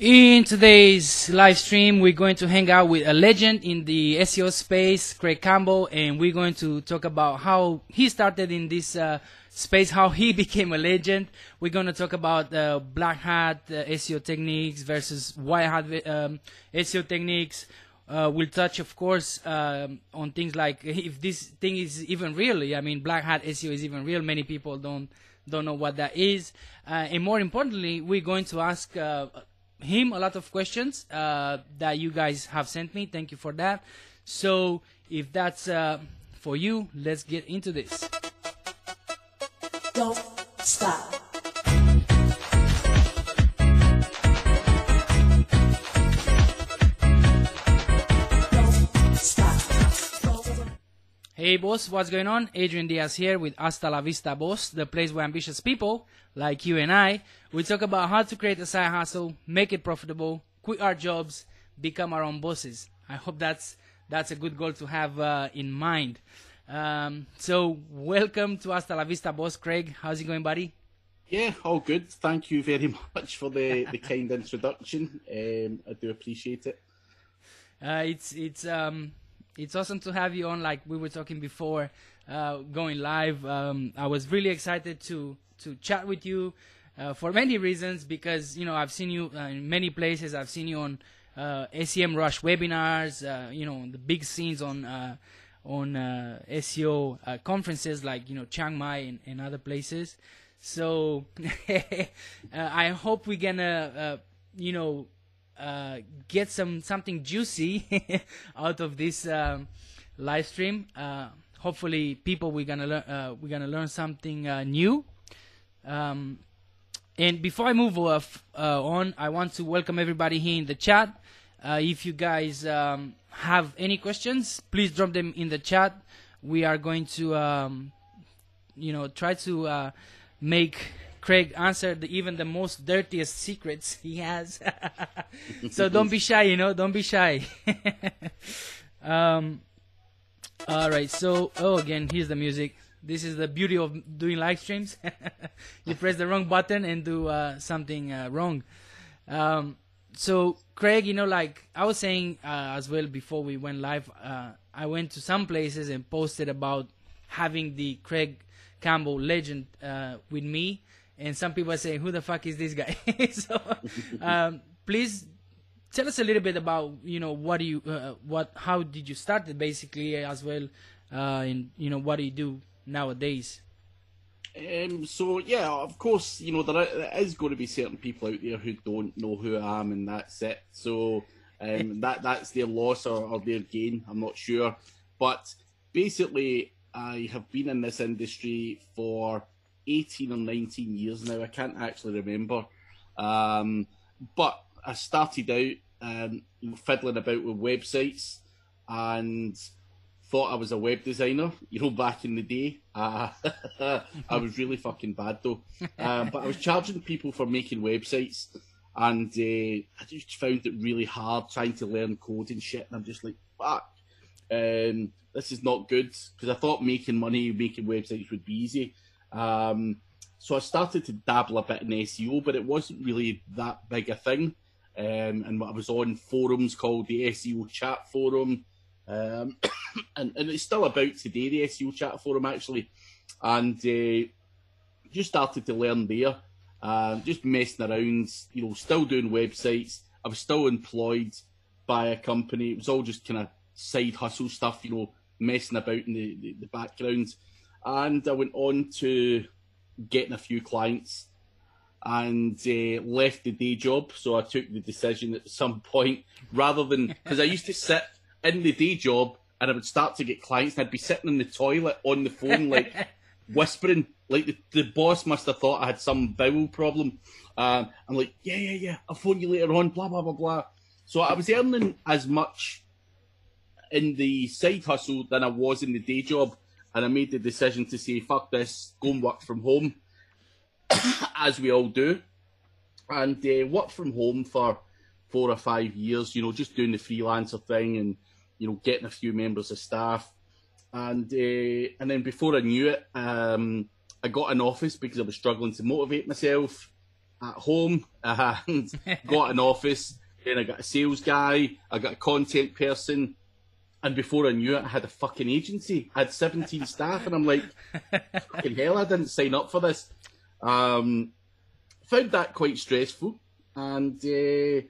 In today's live stream, we're going to hang out with a legend in the SEO space, Craig Campbell, and we're going to talk about how he started in this uh, space, how he became a legend. We're going to talk about uh, black hat uh, SEO techniques versus white hat um, SEO techniques. Uh, we'll touch, of course, um, on things like if this thing is even real. I mean, black hat SEO is even real. Many people don't don't know what that is, uh, and more importantly, we're going to ask uh, him a lot of questions uh, that you guys have sent me. Thank you for that. So if that's uh, for you, let's get into this. Don't stop. Hey boss, what's going on? Adrian Diaz here with Hasta la Vista Boss, the place where ambitious people like you and I, we talk about how to create a side hustle, make it profitable, quit our jobs, become our own bosses. I hope that's that's a good goal to have uh, in mind. Um, so welcome to Hasta la Vista Boss, Craig. How's it going, buddy? Yeah, all good. Thank you very much for the, the kind introduction. Um, I do appreciate it. Uh, it's it's um it's awesome to have you on. Like we were talking before, uh, going live. Um, I was really excited to to chat with you uh, for many reasons because you know I've seen you uh, in many places. I've seen you on uh, SEMrush webinars. Uh, you know the big scenes on uh, on SEO conferences like you know Chiang Mai and, and other places. So I hope we're gonna you know uh, get some something juicy out of this um, live stream. Uh, hopefully, people we're gonna learn uh, we're gonna learn something uh, new. Um, and before I move off, uh, on, I want to welcome everybody here in the chat. If you guys um, have any questions, please drop them in the chat. We are going to, um, you know, try to make Craig answer the, even the most dirtiest secrets he has. so don't be shy, you know, don't be shy. um, all right, so oh, again, here's the music. This is the beauty of doing live streams. you press the wrong button and do uh, something uh, wrong. Um, so, Craig, you know, like I was saying uh, as well before we went live, uh, I went to some places and posted about having the Craig Campbell legend uh, with me, and some people are saying, "Who the fuck is this guy?" so, um, please tell us a little bit about you know what do you uh, what how did you start it basically as well, uh, and you know what do you do nowadays? Um, so yeah, of course, you know there, there is going to be certain people out there who don't know who I am, and that's it. So um, that that's their loss or, or their gain. I'm not sure, but basically, I have been in this industry for 18 or 19 years now. I can't actually remember, um, but I started out um, fiddling about with websites and thought I was a web designer, you know, back in the day. Uh, I was really fucking bad though. Um, but I was charging people for making websites, and uh, I just found it really hard trying to learn code and shit. And I'm just like, fuck, um, this is not good because I thought making money, making websites would be easy. Um, so I started to dabble a bit in SEO, but it wasn't really that big a thing. Um, and I was on forums called the SEO Chat Forum. Um, and, and it's still about today, the SEO chat forum actually. And uh, just started to learn there, uh, just messing around, you know, still doing websites. I was still employed by a company. It was all just kind of side hustle stuff, you know, messing about in the, the, the background. And I went on to getting a few clients and uh, left the day job. So I took the decision at some point, rather than because I used to sit in the day job and I would start to get clients and I'd be sitting in the toilet on the phone like whispering like the, the boss must have thought I had some bowel problem. Um, I'm like, yeah, yeah, yeah, I'll phone you later on, blah, blah, blah, blah. So I was earning as much in the side hustle than I was in the day job. And I made the decision to say, fuck this, go and work from home, as we all do. And uh, work from home for four or five years, you know, just doing the freelancer thing and you know, getting a few members of staff, and uh, and then before I knew it, um, I got an office because I was struggling to motivate myself, at home and got an office. Then I got a sales guy. I got a content person. And before I knew it, I had a fucking agency. I had 17 staff, and I'm like, fucking hell, I didn't sign up for this. Um, found that quite stressful, and uh,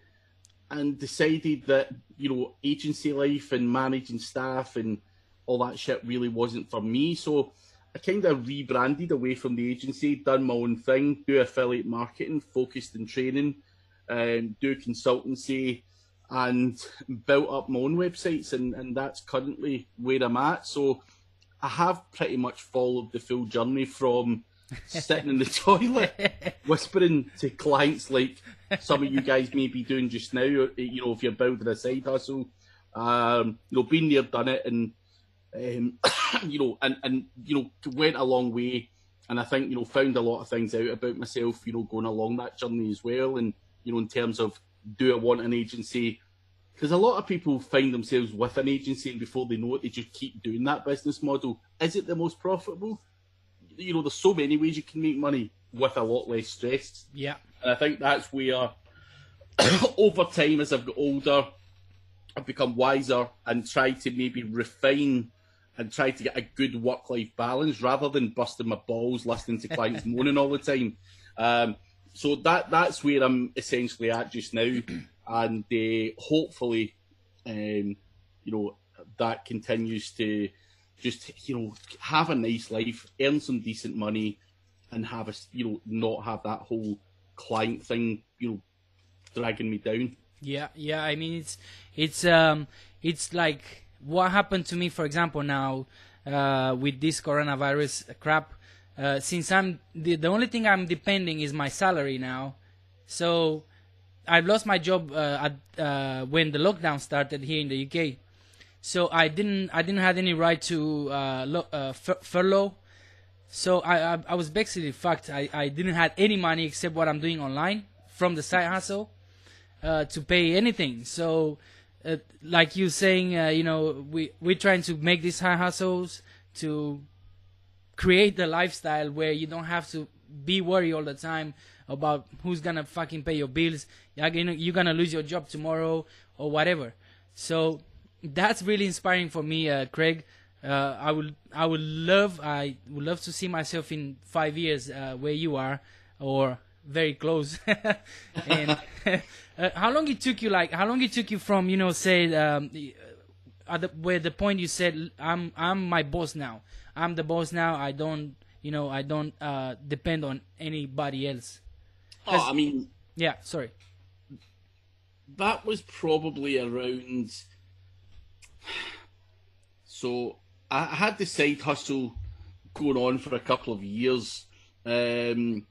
and decided that you know agency life and managing staff and all that shit really wasn't for me. So I kind of rebranded away from the agency, done my own thing, do affiliate marketing, focused in training, um, do consultancy, and built up my own websites, and, and that's currently where I'm at. So I have pretty much followed the full journey from sitting in the toilet, whispering to clients like some of you guys may be doing just now. You know, if you're building a side hustle, um, you know, been there, done it, and um, you know, and and you know, went a long way. And I think you know, found a lot of things out about myself. You know, going along that journey as well, and you know, in terms of do I want an agency? Because a lot of people find themselves with an agency, and before they know it, they just keep doing that business model. Is it the most profitable? You know, there's so many ways you can make money with a lot less stress. Yeah. And I think that's where, over time, as I've got older, I've become wiser and tried to maybe refine and try to get a good work-life balance rather than busting my balls listening to clients moaning all the time. Um, so that that's where I'm essentially at just now, and uh, hopefully, um, you know, that continues to just you know have a nice life, earn some decent money, and have a s- you know not have that whole client thing you know dragging me down. Yeah, yeah. I mean, it's it's um it's like what happened to me, for example, now uh, with this coronavirus crap. Uh, since I'm the the only thing I'm depending is my salary now, so I've lost my job uh, at uh, when the lockdown started here in the UK. So I didn't I didn't have any right to uh, lo- uh, fur- furlough. So I, I I was basically fucked. I, I didn't have any money except what I'm doing online from the side hustle uh, to pay anything. So, uh, like you saying, uh, you know, we we're trying to make these high hustles to create the lifestyle where you don't have to be worried all the time about who's gonna fucking pay your bills. You're gonna, lose your job tomorrow or whatever. So that's really inspiring for me, uh, Craig. Uh, I would I would love I would love to see myself in five years uh, where you are or very close. and uh, how long it took you like how long it took you from you know say um, at the, where the point you said I'm I'm my boss now. I'm the boss now. I don't you know I don't uh, depend on anybody else. Oh, I mean, Yeah, sorry. that was probably around. So I I had the side hustle going on for a couple of years. Um,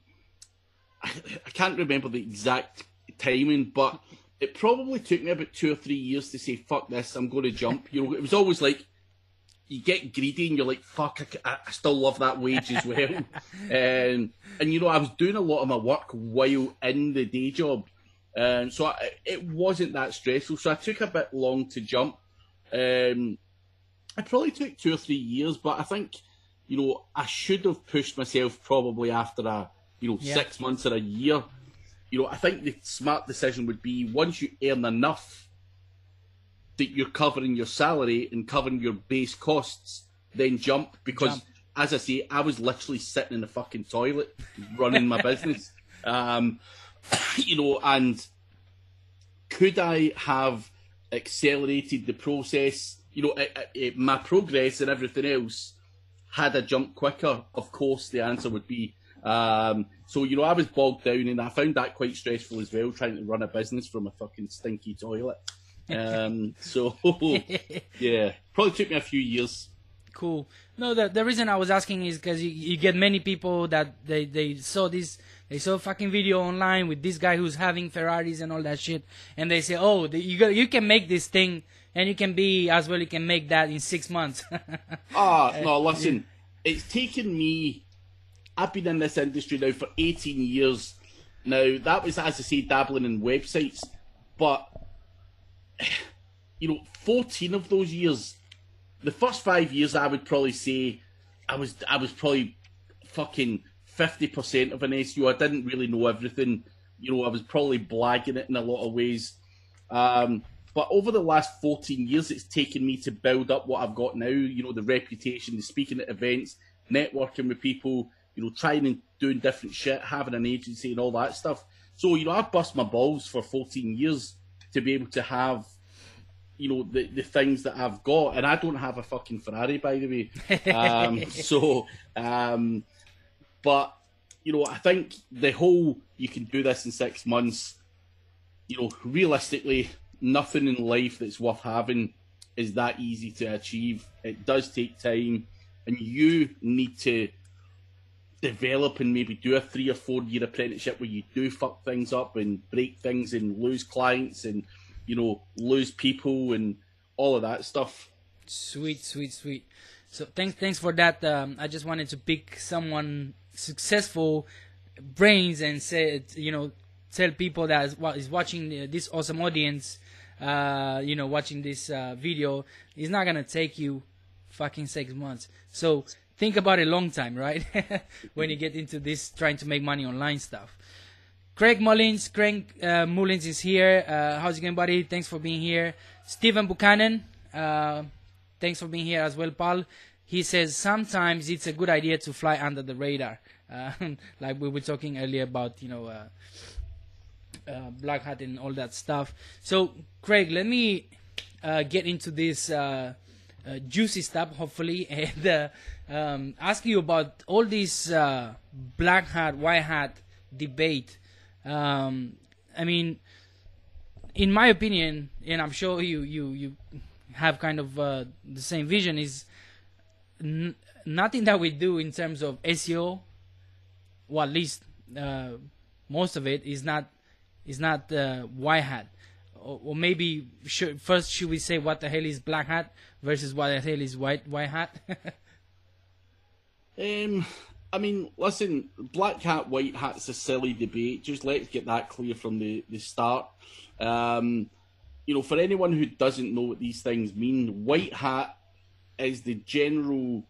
I, I can't remember the exact timing, but it probably took me about two or three years to say, "Fuck this! I'm going to jump." You know, it was always like you get greedy and you're like, "Fuck! I still love that wage as well." um, and you know, I was doing a lot of my work while in the day job, um, so I, it wasn't that stressful. So I took a bit long to jump. Um, it probably took two or three years, but I think you know I should have pushed myself probably after a you know Yeah. six months or a year. You know, I think the smart decision would be once you earn enough that you're covering your salary and covering your base costs, then jump because. Jump. As I say, I was literally sitting in the fucking toilet running my business. Um, you know, and could I have accelerated the process? You know, it, it, my progress and everything else had I jumped quicker. Of course, the answer would be. Um, so you know, I was bogged down, and I found that quite stressful as well, trying to run a business from a fucking stinky toilet. Um, so yeah, probably took me a few years. Cool. No, the the reason I was asking is because you, you get many people that they they saw this they saw a fucking video online with this guy who's having Ferraris and all that shit, and they say, oh, the, you you can make this thing and you can be as well. You can make that in six months. Ah, no, listen, it's taken me. I've been in this industry now for 18 years. Now, that was, as I say, dabbling in websites, but, you know, 14 of those years, the first five years, I would probably say I was, I was probably fucking fifty percent of an SEO. I didn't really know everything. You know, I was probably blagging it in a lot of ways. Um, but over the last 14 years, it's taken me to build up what I've got now. You know, the reputation, the speaking at events, networking with people, you know, trying and doing different shit, having an agency and all that stuff. So, you know, I've bust my balls for 14 years to be able to have, you know, the, the things that I've got. And I don't have a fucking Ferrari, by the way. Um, so, um, but, you know, I think the whole you can do this in six months, you know, realistically, nothing in life that's worth having is that easy to achieve. It does take time, and you need to develop and maybe do a three or four year apprenticeship where you do fuck things up and break things and lose clients and you know lose people and all of that stuff. Sweet, sweet, sweet. So thanks, thanks for that. Um, I just wanted to pick someone successful brains and say, you know, tell people that is, wa- is watching uh, this awesome audience, uh, you know, watching this uh, video, it's not gonna take you fucking six months. So think about it long time, right? when you get into this trying to make money online stuff. Craig Mullins, Craig uh, Mullins is here. Uh, how's it going, buddy? Thanks for being here. Stephen Buchanan, uh, thanks for being here as well, Paul. He says sometimes it's a good idea to fly under the radar, uh, like we were talking earlier about, you know, uh, uh, black hat and all that stuff. So, Craig, let me get into this uh, juicy stuff, hopefully, and uh, um, ask you about all this uh, black hat, white hat debate. Um, I mean, in my opinion, and I'm sure you you you have kind of uh, the same vision, is n- nothing that we do in terms of SEO, well, at least uh, most of it is not is not white hat, or, maybe should, first should we say what the hell is black hat versus what the hell is white white hat? Um, I mean, listen, black hat, white hat's a silly debate. Just let's get that clear from the, the start. Um, you know, for anyone who doesn't know what these things mean, white hat is the general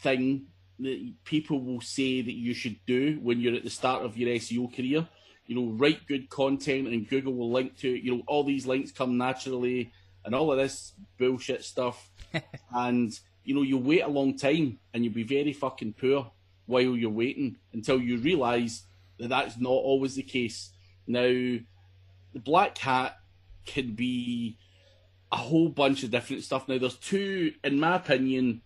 thing that people will say that you should do when you're at the start of your SEO career. You know, write good content and Google will link to it. You know, all these links come naturally and all of this bullshit stuff. and, you know, you wait a long time and you'll be very fucking poor while you're waiting until you realise that that's not always the case. Now, the black hat can be a whole bunch of different stuff. Now, there's two, in my opinion,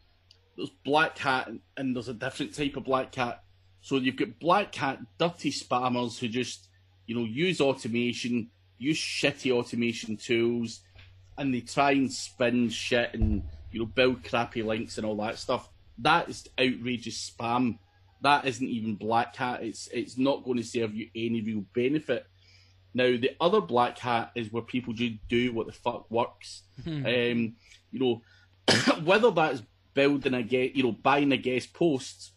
there's black hat and there's a different type of black hat. So you've got black hat dirty spammers who just, you know, use automation, use shitty automation tools, and they try and spin shit and you know build crappy links and all that stuff. That is outrageous spam. That isn't even black hat. It's it's not going to serve you any real benefit. Now the other black hat is where people just do what the fuck works. um, you know, whether that's building a get, you know, buying a guest post.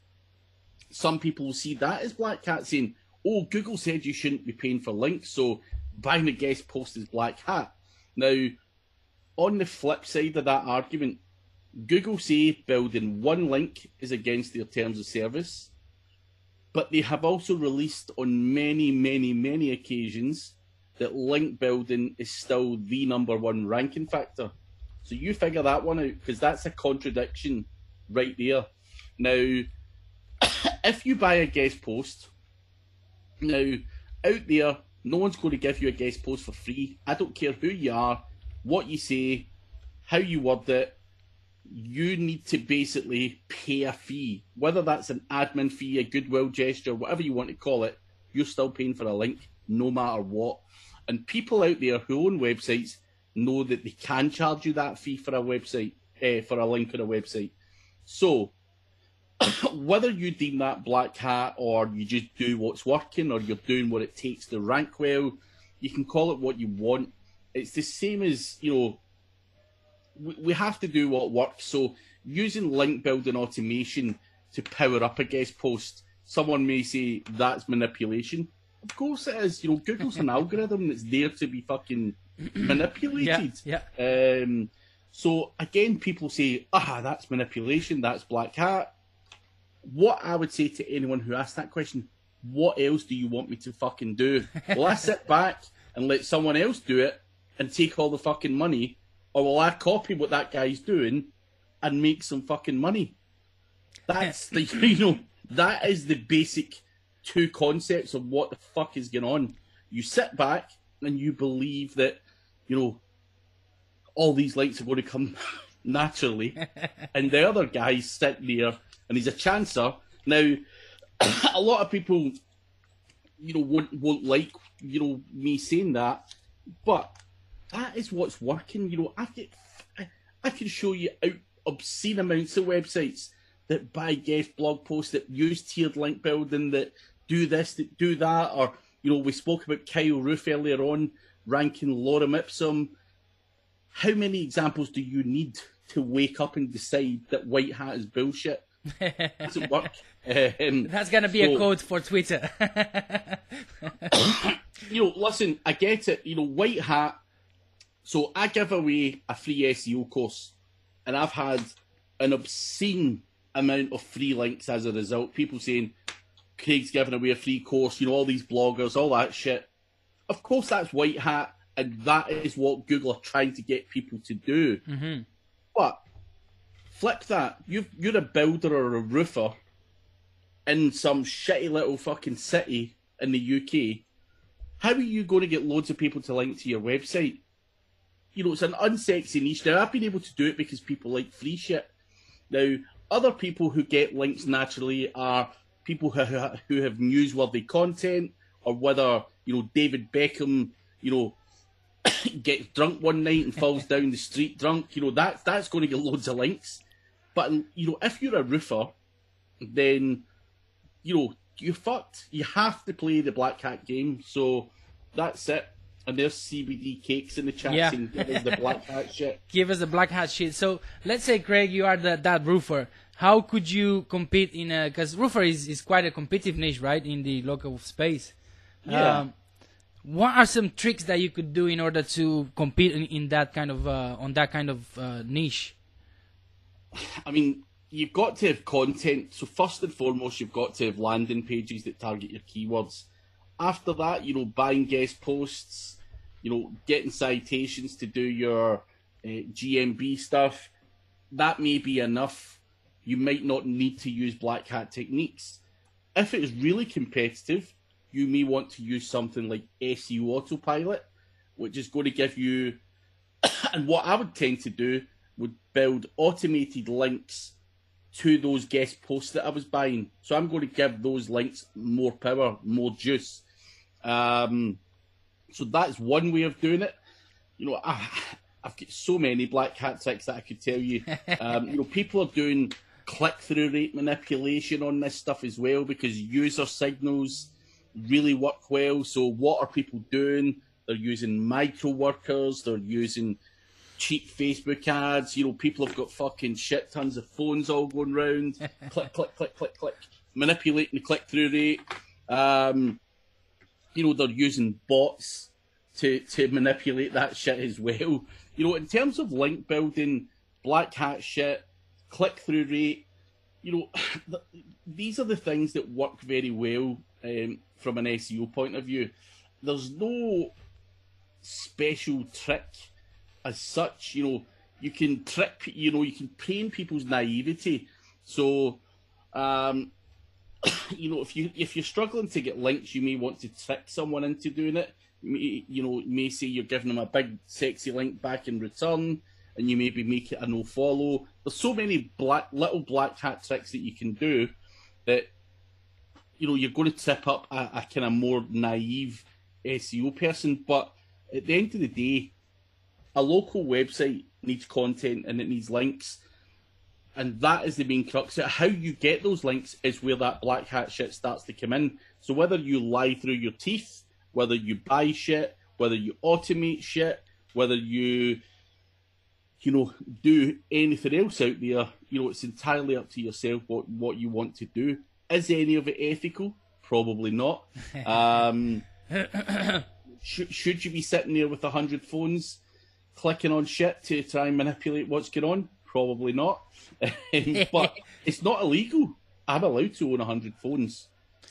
Some people will see that as black hat saying, "Oh, Google said you shouldn't be paying for links, so buying a guest post is black hat." Now, on the flip side of that argument, Google say building one link is against their terms of service, but they have also released on many, many, many occasions that link building is still the number one ranking factor. So you figure that one out because that's a contradiction right there. Now, if you buy a guest post, now out there, no one's going to give you a guest post for free. I don't care who you are, what you say, how you word it. You need to basically pay a fee, whether that's an admin fee, a goodwill gesture, whatever you want to call it. You're still paying for a link, no matter what. And people out there who own websites know that they can charge you that fee for a website, eh, for a link on a website. So, whether you deem that black hat or you just do what's working or you're doing what it takes to rank well, you can call it what you want. It's the same as, you know, we, we have to do what works. So, using link building automation to power up a guest post, someone may say that's manipulation. Of course it is. You know, Google's an algorithm that's there to be fucking manipulated. yeah. Um, so again, people say, ah, that's manipulation, that's black hat. What I would say to anyone who asked that question, what else do you want me to fucking do? Will I sit back and let someone else do it and take all the fucking money, or will I copy what that guy's doing and make some fucking money? That's the you know that is the basic two concepts of what the fuck is going on. You sit back and you believe that you know all these lights are going to come naturally, and the other guy's sitting there and he's a chancer. Now, a lot of people, you know, won't won't like you know me saying that, but that is what's working. You know, I can I, can show you out obscene amounts of websites that buy guest blog posts that use tiered link building that do this, that do that, or you know, we spoke about Kyle Roof earlier on ranking lorem ipsum. How many examples do you need to wake up and decide that white hat is bullshit? Doesn't work. Um, That's gonna be a code for Twitter. you know, listen, I get it. You know, white hat. So I give away a free SEO course, and I've had an obscene amount of free links as a result. People saying Craig's giving away a free course. You know, all these bloggers, all that shit. Of course, that's white hat, and that is what Google are trying to get people to do. But flip that. you you're a builder or a roofer in some shitty little fucking city in the UK. How are you going to get loads of people to link to your website? You know, it's an unsexy niche. Now, I've been able to do it because people like free shit. Now, other people who get links naturally are people who, who have newsworthy content, or whether, you know, David Beckham, you know, gets drunk one night and falls down the street drunk. You know, that, that's going to get loads of links. But, you know, if you're a roofer, then, you know, you're fucked. You have to play the Black Hat game. So that's it. And there's CBD cakes in the chat Yeah. saying give us the Black Hat shit. Give us a black hat shit. So let's say, Craig, you are the, that roofer. How could you compete in a? Because roofer is, is quite a competitive niche, right, in the local space. Yeah. Um, what are some tricks that you could do in order to compete in, in that kind of uh, on that kind of uh, niche? I mean, you've got to have content. So first and foremost, you've got to have landing pages that target your keywords. After that, you know, buying guest posts, you know, getting citations to do your uh, GMB stuff. That may be enough. You might not need to use black hat techniques. If it is really competitive, you may want to use something like SEO Autopilot, which is going to give you and what I would tend to do would build automated links to those guest posts that I was buying. So I'm going to give those links more power, more juice. Um, so that's one way of doing it. You know, I, I've got so many black hat tricks that I could tell you. Um, you know, people are doing click through rate manipulation on this stuff as well because user signals really work well. So what are people doing? They're using micro workers. They're using cheap Facebook ads. You know, people have got fucking shit tons of phones all going round. click, click, click, click, click. Manipulating the click through rate. Um, you know, they're using bots to, to manipulate that shit as well. You know, in terms of link building, black hat shit, click through rate, you know, th- these are the things that work very well um, from an SEO point of view. There's no special trick as such. You know, you can trick, you know, you can train people's naivety. So, um, you know, if you if you're struggling to get links, you may want to trick someone into doing it. You may, you know, may say you're giving them a big sexy link back in return, and you maybe make it a no follow. There's so many black little black hat tricks that you can do that you know you're going to trip up a, a kind of more naive SEO person. But at the end of the day, a local website needs content and it needs links. And that is the main crux. How you get those links is where that black hat shit starts to come in. So whether you lie through your teeth, whether you buy shit, whether you automate shit, whether you, you know, do anything else out there, you know, it's entirely up to yourself what, what you want to do. Is any of it ethical? Probably not. Um, should, should you be sitting there with a hundred phones clicking on shit to try and manipulate what's going on? Probably not. Um, but it's not illegal. I'm allowed to own 100 phones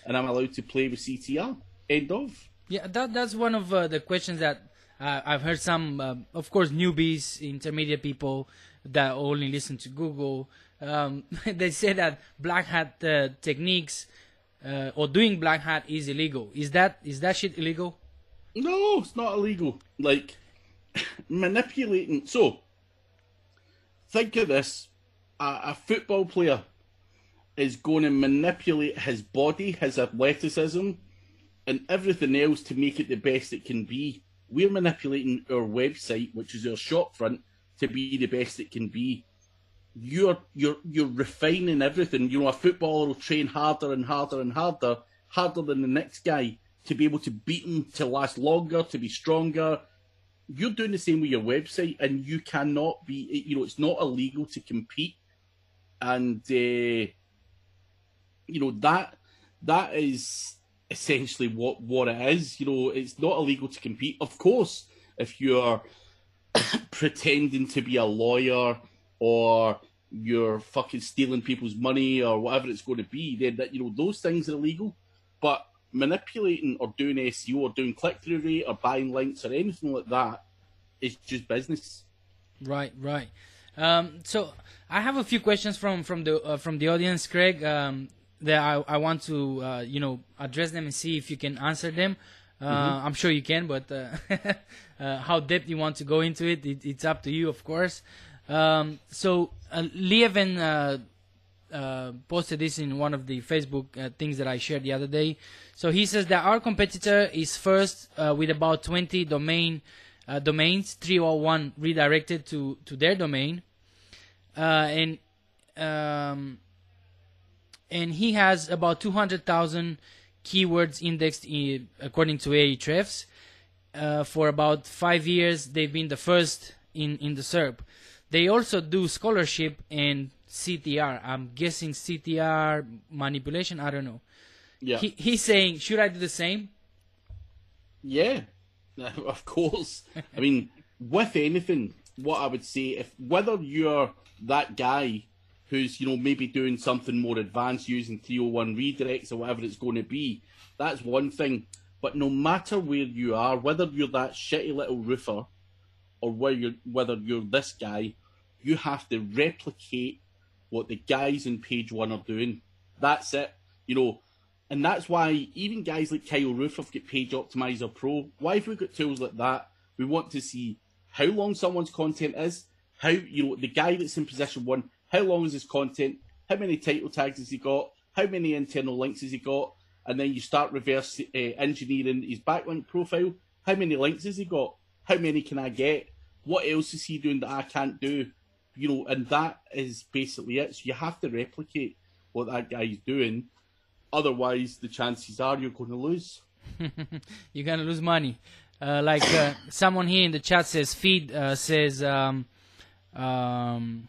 and I'm allowed to play with CTR. End of. Yeah, that that's one of uh, the questions that uh, I've heard some, uh, of course, newbies, intermediate people that only listen to Google. Um, they say that black hat uh, techniques uh, or doing black hat is illegal. Is that is that shit illegal? No, it's not illegal. Like manipulating. So, think of this: a, a football player is going to manipulate his body, his athleticism, and everything else to make it the best it can be. We're manipulating our website, which is our shop front, to be the best it can be. You're you're you're refining everything. You know, a footballer will train harder and harder and harder, harder than the next guy to be able to beat him, to last longer, to be stronger. You're doing the same with your website, and you cannot be. You know, it's not illegal to compete, and uh, you know that that is essentially what what it is. You know, it's not illegal to compete. Of course, if you're pretending to be a lawyer or you're fucking stealing people's money or whatever it's going to be, then that you know those things are illegal. But manipulating or doing SEO or doing click through rate or buying links or anything like that is just business. Right, right. Um, so I have a few questions from from the uh, from the audience, Craig. Um, that I, I want to uh, you know address them and see if you can answer them. Uh, I'm sure you can, but uh, uh, how deep you want to go into it, it it's up to you, of course. Um, so uh, Lieven uh, posted this in one of the Facebook uh, things that I shared the other day. So he says that our competitor is first uh, with about 20 domain uh, domains, 301 redirected to to their domain, uh, and um, and he has about 200,000 keywords indexed in, according to Ahrefs. Uh, for about five years, they've been the first in, in the SERP. They also do scholarship and CTR. I'm guessing CTR manipulation. I don't know. Yeah, He, he's saying, should I do the same? yeah, of course. I mean, with anything, what I would say, if whether you're that guy who's you know maybe doing something more advanced using 301 redirects or whatever it's going to be, that's one thing. But no matter where you are, whether you're that shitty little roofer or whether you're, whether you're this guy, you have to replicate what the guys in page one are doing. That's it. You know, and that's why even guys like Kyle Roof have got Page Optimizer Pro. Why have we got tools like that? We want to see how long someone's content is, how you know the guy that's in position one, how long is his content, how many title tags has he got, how many internal links has he got, and then you start reverse uh, engineering his backlink profile. How many links has he got? How many can I get? What else is he doing that I can't do? You know, and that is basically it. So you have to replicate what that guy's doing. Otherwise, the chances are you're going to lose. You're gonna lose money. Uh, like uh, someone here in the chat says, feed uh, says, um, um,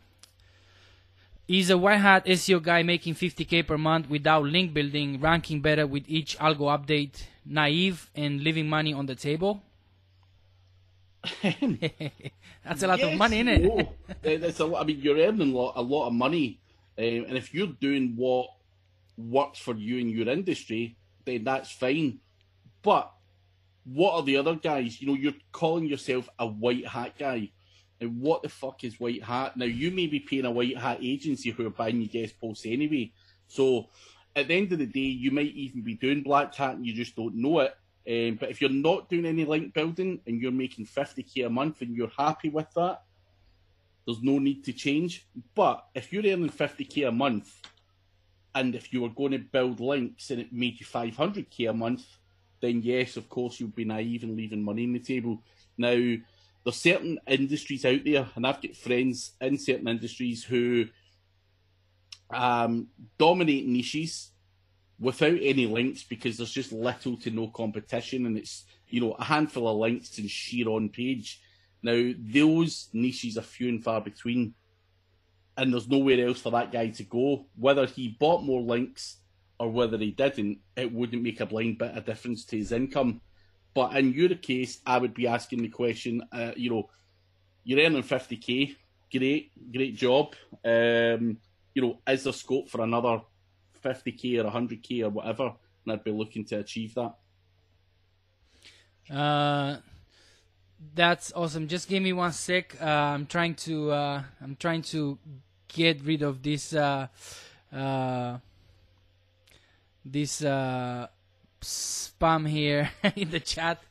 is a white hat SEO guy making 50k per month without link building, ranking better with each algo update, naive and leaving money on the table? That's a lot of money, isn't it? no. That's a lot. I mean, you're earning a lot, a lot of money, um, and if you're doing what works for you in your industry, then that's fine. But what are the other guys? You know, you're calling yourself a white hat guy, and what the fuck is white hat? Now, you may be paying a white hat agency who are buying your guest posts anyway. So, at the end of the day, you might even be doing black hat and you just don't know it. Um, but if you're not doing any link building and you're making 50k a month and you're happy with that, there's no need to change. But if you're earning 50k a month and if you were going to build links and it made you 500k a month, then yes, of course, you'd be naive and leaving money on the table. Now, there's certain industries out there, and I've got friends in certain industries who um, dominate niches without any links because there's just little to no competition and it's you know a handful of links and sheer on page. Now those niches are few and far between and there's nowhere else for that guy to go. Whether he bought more links or whether he didn't it wouldn't make a blind bit of difference to his income. But in your case i would be asking the question uh, you know you're earning 50k great great job. Um, you know is there scope for another 50k or 100k or whatever, and I'd be looking to achieve that. Uh, that's awesome. Just give me one sec. Uh, I'm trying to uh, I'm trying to get rid of this uh, uh, this uh, spam here in the chat.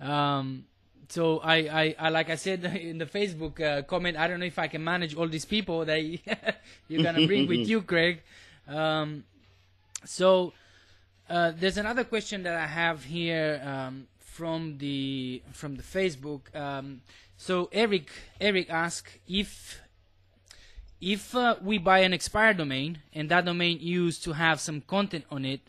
Um, so I, I, I like I said in the Facebook uh, comment, I don't know if I can manage all these people that you're gonna bring with you, Craig. Um, so uh, there's another question that I have here um, from the from the Facebook. Um, so Eric Eric asked if if uh, we buy an expired domain and that domain used to have some content on it.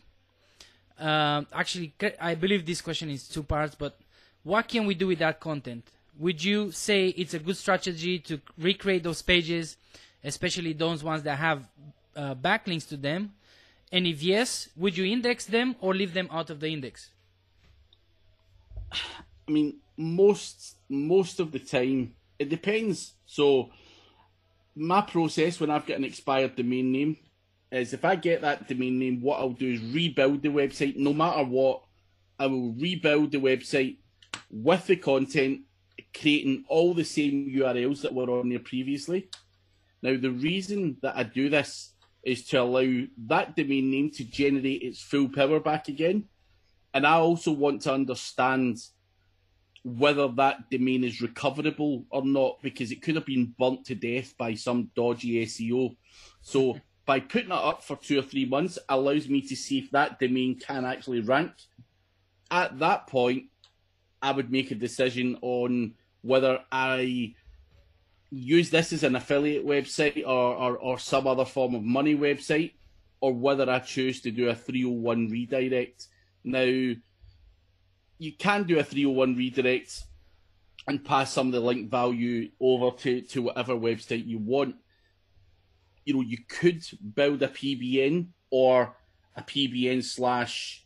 Um, actually, I believe this question is two parts, but what can we do with that content? Would you say it's a good strategy to recreate those pages, especially those ones that have uh, backlinks to them? And if yes, would you index them or leave them out of the index? I mean, most most of the time, it depends. So, my process when I've got an expired domain name is if I get that domain name, what I'll do is rebuild the website. No matter what, I will rebuild the website with the content, creating all the same URLs that were on there previously. Now, the reason that I do this is to allow that domain name to generate its full power back again. And I also want to understand whether that domain is recoverable or not because it could have been burnt to death by some dodgy SEO. So by putting it up for two or three months allows me to see if that domain can actually rank. At that point, I would make a decision on whether I use this as an affiliate website or, or, or some other form of money website, or whether I choose to do a 301 redirect. Now, you can do a 301 redirect and pass some of the link value over to, to whatever website you want. You know, you could build a PBN or a PBN slash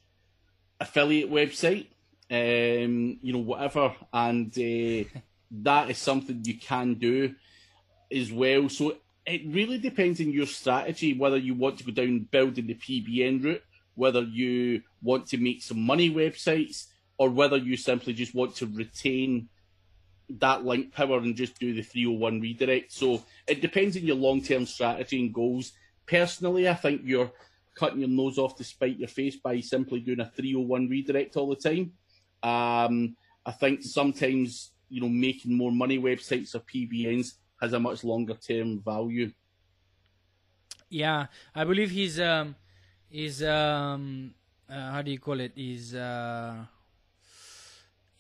affiliate website um, you know, whatever. And uh, that is something you can do as well. So it really depends on your strategy whether you want to go down building the PBN route, whether you want to make some money websites, or whether you simply just want to retain that link power and just do the 301 redirect. So it depends on your long term strategy and goals. Personally, I think you're cutting your nose off to spite your face by simply doing a 301 redirect all the time. Um, I think sometimes you know making more money websites or PBNs has a much longer term value. Yeah, I believe he's um, is um, uh, how do you call it? Is uh,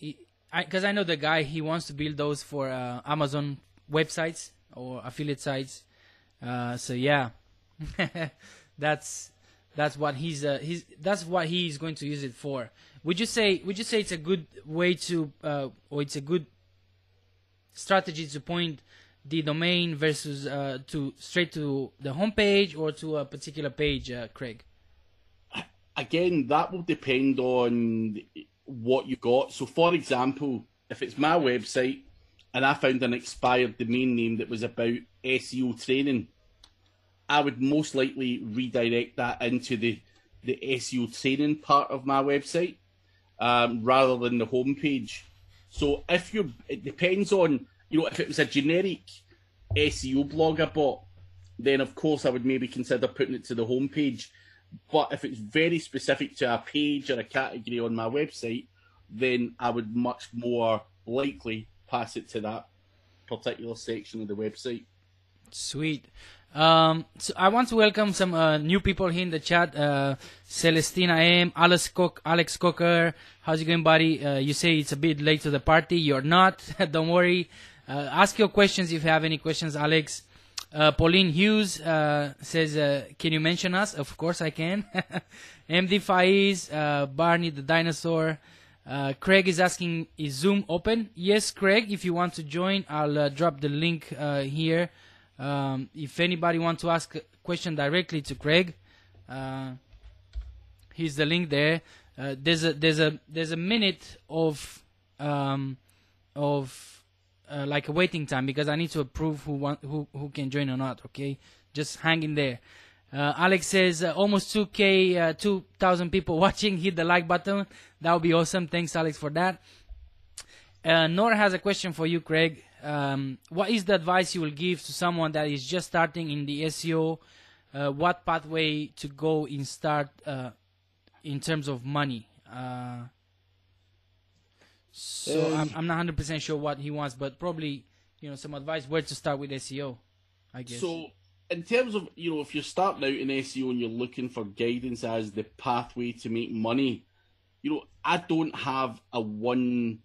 because I, I, know the guy he wants to build those for uh, Amazon websites or affiliate sites. Uh, so yeah, that's that's what he's uh, he's that's what he's going to use it for. Would you say would you say it's a good way to uh, or it's a good strategy to point the domain versus uh, to straight to the homepage or to a particular page, uh, Craig? Again, that will depend on what you got. So, for example, if it's my website and I found an expired domain name that was about SEO training, I would most likely redirect that into the, the SEO training part of my website um, rather than the homepage. So if you, it depends on, you know, if it was a generic SEO blog I bought, then of course I would maybe consider putting it to the homepage. But if it's very specific to a page or a category on my website, then I would much more likely pass it to that particular section of the website. Sweet. Um, so I want to welcome some uh, new people here in the chat. Uh, Celestina M, Alex, Cook, Alex Cocker. How's it going, buddy? Uh, you say it's a bit late to the party. You're not. Don't worry. Uh, ask your questions if you have any questions, Alex. Uh, Pauline Hughes uh, says, "Can you mention us?" Of course, I can. MD Faiz, Barney the dinosaur. Craig is asking, "Is Zoom open?" Yes, Craig. If you want to join, I'll drop the link here. Um, if anybody wants to ask a question directly to Craig, uh, here's the link there. Uh, there's a there's a there's a minute of um, of uh, like a waiting time because I need to approve who want who who can join or not. Okay, just hang in there. Uh, Alex says uh, almost 2k, uh, 2,000 people watching. Hit the like button. That would be awesome. Thanks, Alex, for that. Nora has a question for you, Craig. Um, what is the advice you will give to someone that is just starting in the SEO? Uh, what pathway to go in start uh, in terms of money? Uh, so Um, I'm, I'm not 100% sure what he wants, but probably you know some advice where to start with SEO. I guess. So, in terms of you know, if you're starting out in SEO and you're looking for guidance as the pathway to make money, you know, I don't have a one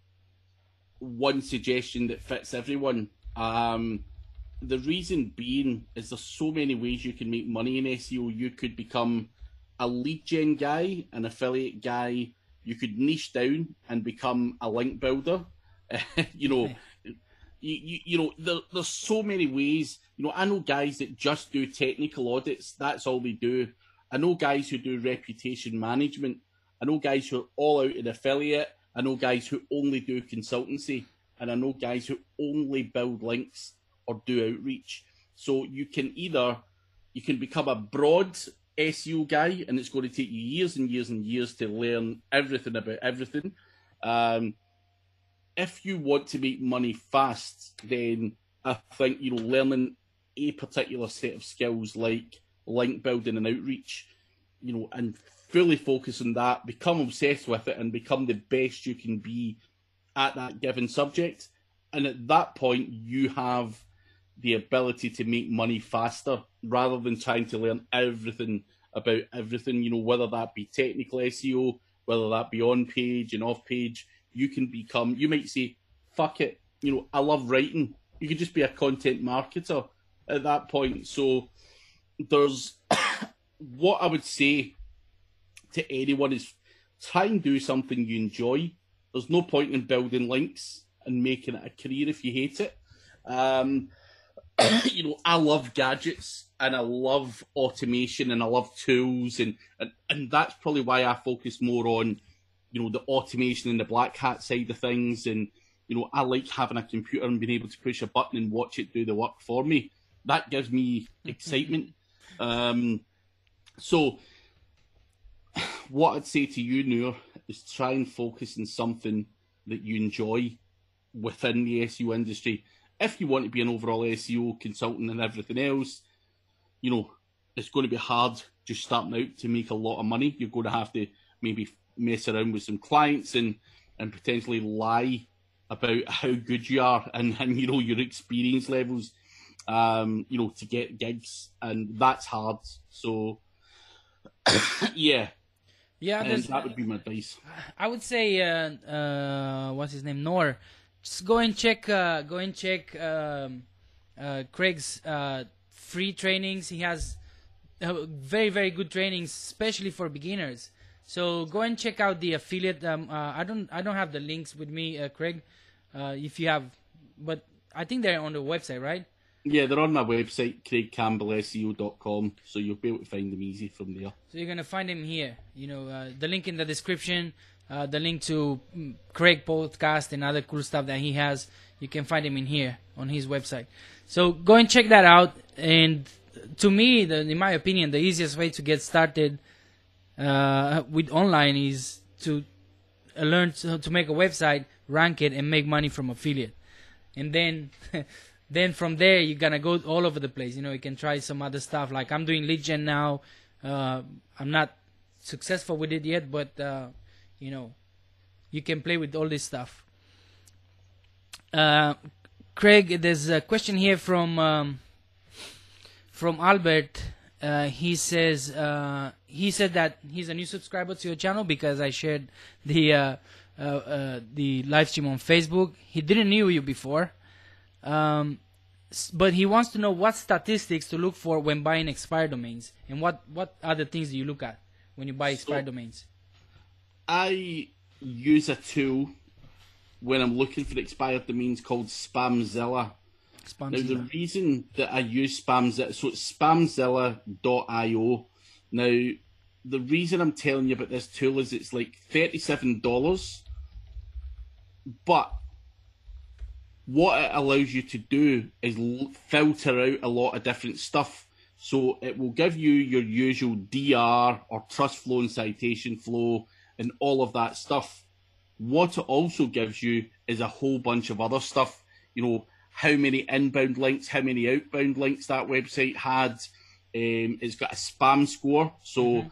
one suggestion that fits everyone. Um, the reason being is there's so many ways you can make money in SEO. You could become a lead gen guy, an affiliate guy. You could niche down and become a link builder. you know, you, you, you know, there, there's so many ways. You know, I know guys that just do technical audits. That's all they do. I know guys who do reputation management. I know guys who are all out in affiliate. I know guys who only do consultancy. And I know guys who only build links or do outreach. So you can either, you can become a broad SEO guy and it's going to take you years and years and years to learn everything about everything. Um, if you want to make money fast, then I think you know learning a particular set of skills like link building and outreach, you know, and fully focus on that, become obsessed with it, and become the best you can be at that given subject. And at that point, you have the ability to make money faster rather than trying to learn everything about everything, you know, whether that be technical SEO, whether that be on page and off page, you can become, you might say, fuck it, you know, I love writing. You could just be a content marketer at that point. So there's what I would say to anyone is try and do something you enjoy. There's no point in building links and making it a career if you hate it. Um, you know, I love gadgets and I love automation and I love tools and, and, and that's probably why I focus more on, you know, the automation and the black hat side of things. And, you know, I like having a computer and being able to push a button and watch it do the work for me. That gives me excitement. Um, so what I'd say to you, Noor, is try and focus on something that you enjoy within the SEO industry. If you want to be an overall SEO consultant and everything else, you know, it's going to be hard just starting out to make a lot of money. You're going to have to maybe mess around with some clients and, and potentially lie about how good you are and, and you know, your experience levels, um, you know, to get gigs. And that's hard. So, yeah, yeah, and that would be my advice. I would say, uh, uh, what's his name, Nor. Just go and check. Uh, go and check um, uh, Craig's uh, free trainings. He has uh, very very good trainings, especially for beginners. So go and check out the affiliate. Um, uh, I don't I don't have the links with me, uh, Craig. Uh, if you have, but I think they're on the website, right? Yeah, they're on my website, craigcampbellseo.com, so you'll be able to find them easy from there. So you're gonna find him here. You know, uh, the link in the description, uh, the link to mm, Craig podcast and other cool stuff that he has. You can find him in here on his website. So go and check that out. And to me, the, in my opinion, the easiest way to get started uh, with online is to uh, learn to, to make a website, rank it, and make money from affiliate. And then, then from there, you're gonna go all over the place. You know, you can try some other stuff. Like I'm doing lead gen now. Uh, I'm not successful with it yet, but uh, you know, you can play with all this stuff. Uh, Craig, there's a question here from um, from Albert. Uh, he says uh, he said that he's a new subscriber to your channel because I shared the uh, the live stream on Facebook. He didn't knew you before, um, but he wants to know what statistics to look for when buying expired domains and what what other things do you look at when you buy expired So- domains. I use a tool when I'm looking for expired domains called Spamzilla. Spam Now, the reason that I use Spamzilla, so it's spamzilla.io. Now, the reason I'm telling you about this tool is it's like $37, but what it allows you to do is filter out a lot of different stuff. So it will give you your usual DR or trust flow and citation flow and all of that stuff. What it also gives you is a whole bunch of other stuff. You know, how many inbound links, how many outbound links that website had. Um, it's got a spam score. So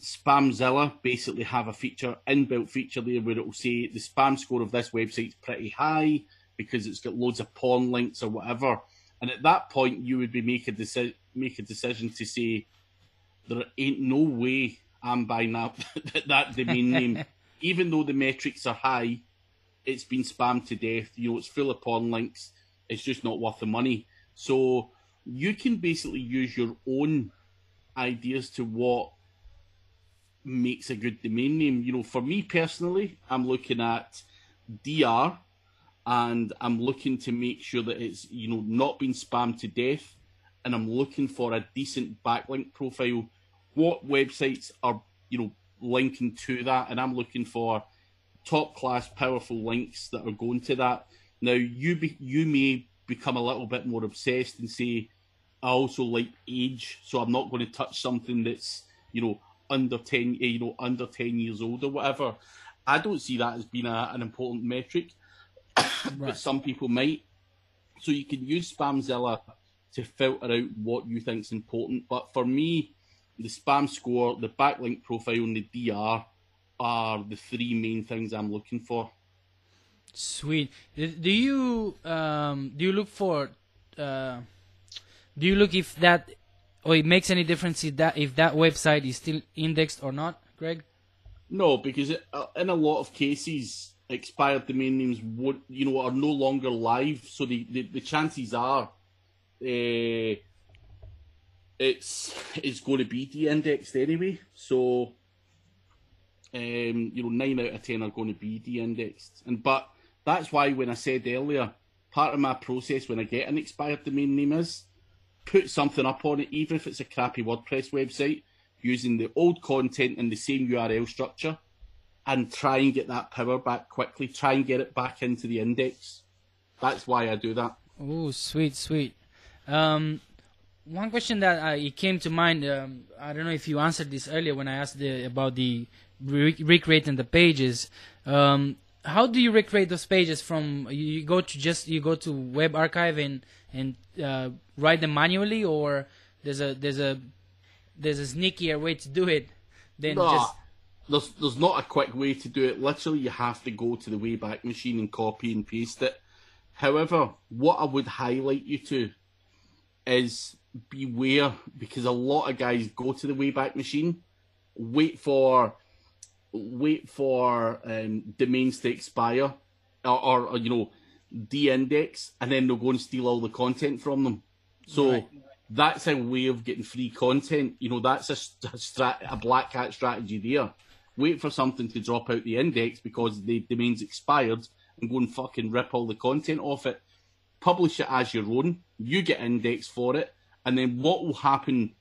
Spamzilla basically have a feature, inbuilt feature there where it will say the spam score of this website's pretty high because it's got loads of porn links or whatever. And at that point, you would be make a, deci- make a decision to say, there ain't no way I'm buying that, that domain name. Even though the metrics are high, it's been spammed to death. You know, it's full of porn links. It's just not worth the money. So you can basically use your own ideas to what makes a good domain name. You know, for me personally, I'm looking at DR and I'm looking to make sure that it's, you know, not been spammed to death. And I'm looking for a decent backlink profile. What websites are, you know, linking to that? And I'm looking for top class, powerful links that are going to that. Now, you be, you may become a little bit more obsessed and say, I also like age, so I'm not going to touch something that's, you know, under ten, eh, you know, under ten years old or whatever. I don't see that as being a, an important metric, but some people might. So you can use Spamzilla to filter out what you think is important. But for me, the spam score, the backlink profile, and the DR are the three main things I'm looking for. Sweet. Do do you um, do you look for uh, do you look if that or it makes any difference if that if that website is still indexed or not, Greg? No, because it, uh, in a lot of cases, expired domain names would you know are no longer live, so the the, the chances are, uh, it's it's going to be de-indexed anyway. So, um, you know, nine out of ten are going to be de-indexed, and but that's why when I said earlier, part of my process when I get an expired domain name is put something up on it, even if it's a crappy WordPress website, using the old content and the same URL structure, and try and get that power back quickly. Try and get it back into the index. That's why I do that. Oh, sweet, sweet. Um, one question that uh, it came to mind. Um, I don't know if you answered this earlier when I asked the, about the re- recreating the pages. Um, how do you recreate those pages from you go to just you go to web archive and and uh, write them manually or there's a there's a there's a sneakier way to do it than Nah, just there's there's not a quick way to do it. Literally, you have to go to the Wayback Machine and copy and paste it. However, what I would highlight you to is beware because a lot of guys go to the Wayback Machine, wait for wait for um, domains to expire, or, or, or, you know de-index, and then they'll go and steal all the content from them. So Right. that's a way of getting free content. You know, that's a, a, strat- a black hat strategy there. Wait for something to drop out the index because the domain's expired and go and fucking rip all the content off it. Publish it as your own. You get indexed for it. And then what will happen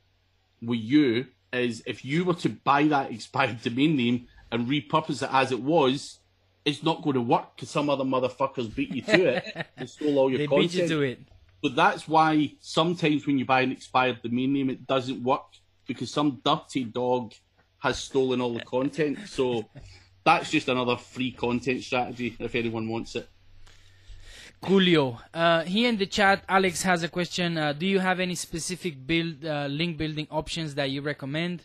with you is if you were to buy that expired domain name and repurpose it as it was, it's not going to work because some other motherfuckers beat you to it and stole all your they content. beat you to it But that's why sometimes when you buy an expired domain name, it doesn't work because some dirty dog has stolen all the content. So that's just another free content strategy if anyone wants it. Coolio. Uh, here in the chat, Alex has a question. Uh, do you have any specific build uh, link building options that you recommend?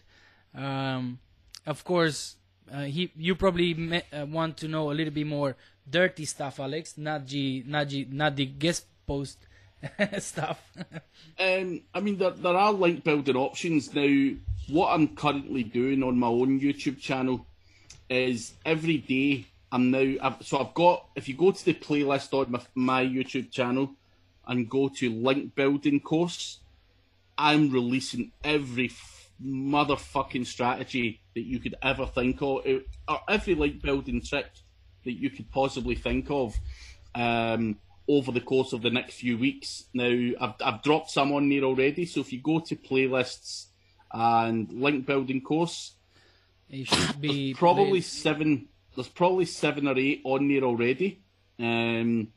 Um, of course, uh, he you probably uh, want to know a little bit more dirty stuff, Alex, not the not the not the guest post stuff. Um, I mean, there, there are link building options now. What I'm currently doing on my own YouTube channel is every day I'm now. I've, so I've got. If you go to the playlist on my, my YouTube channel and go to link building course, I'm releasing every f- motherfucking strategy that you could ever think of, eh, or every link building trick that you could possibly think of. Um, over the course of the next few weeks. Now, I've, I've dropped some on there already, so if you go to playlists and link building course, it should be probably played- seven. There's probably seven or eight on there already. Um,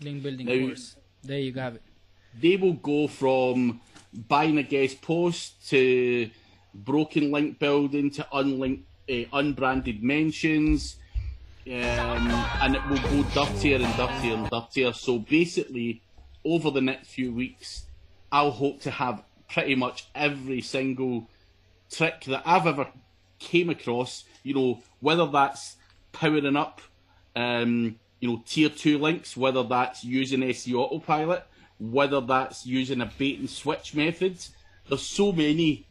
link building now- course. There you have it. they will go from buying a guest post to broken link building to unlinked, uh, unbranded mentions, um, and it will go dirtier and dirtier and dirtier. So basically, over the next few weeks, I'll hope to have pretty much every single trick that I've ever came across. You know, whether that's powering up, um, you know, tier two links, whether that's using SEO autopilot, whether that's using a bait and switch method. There's so many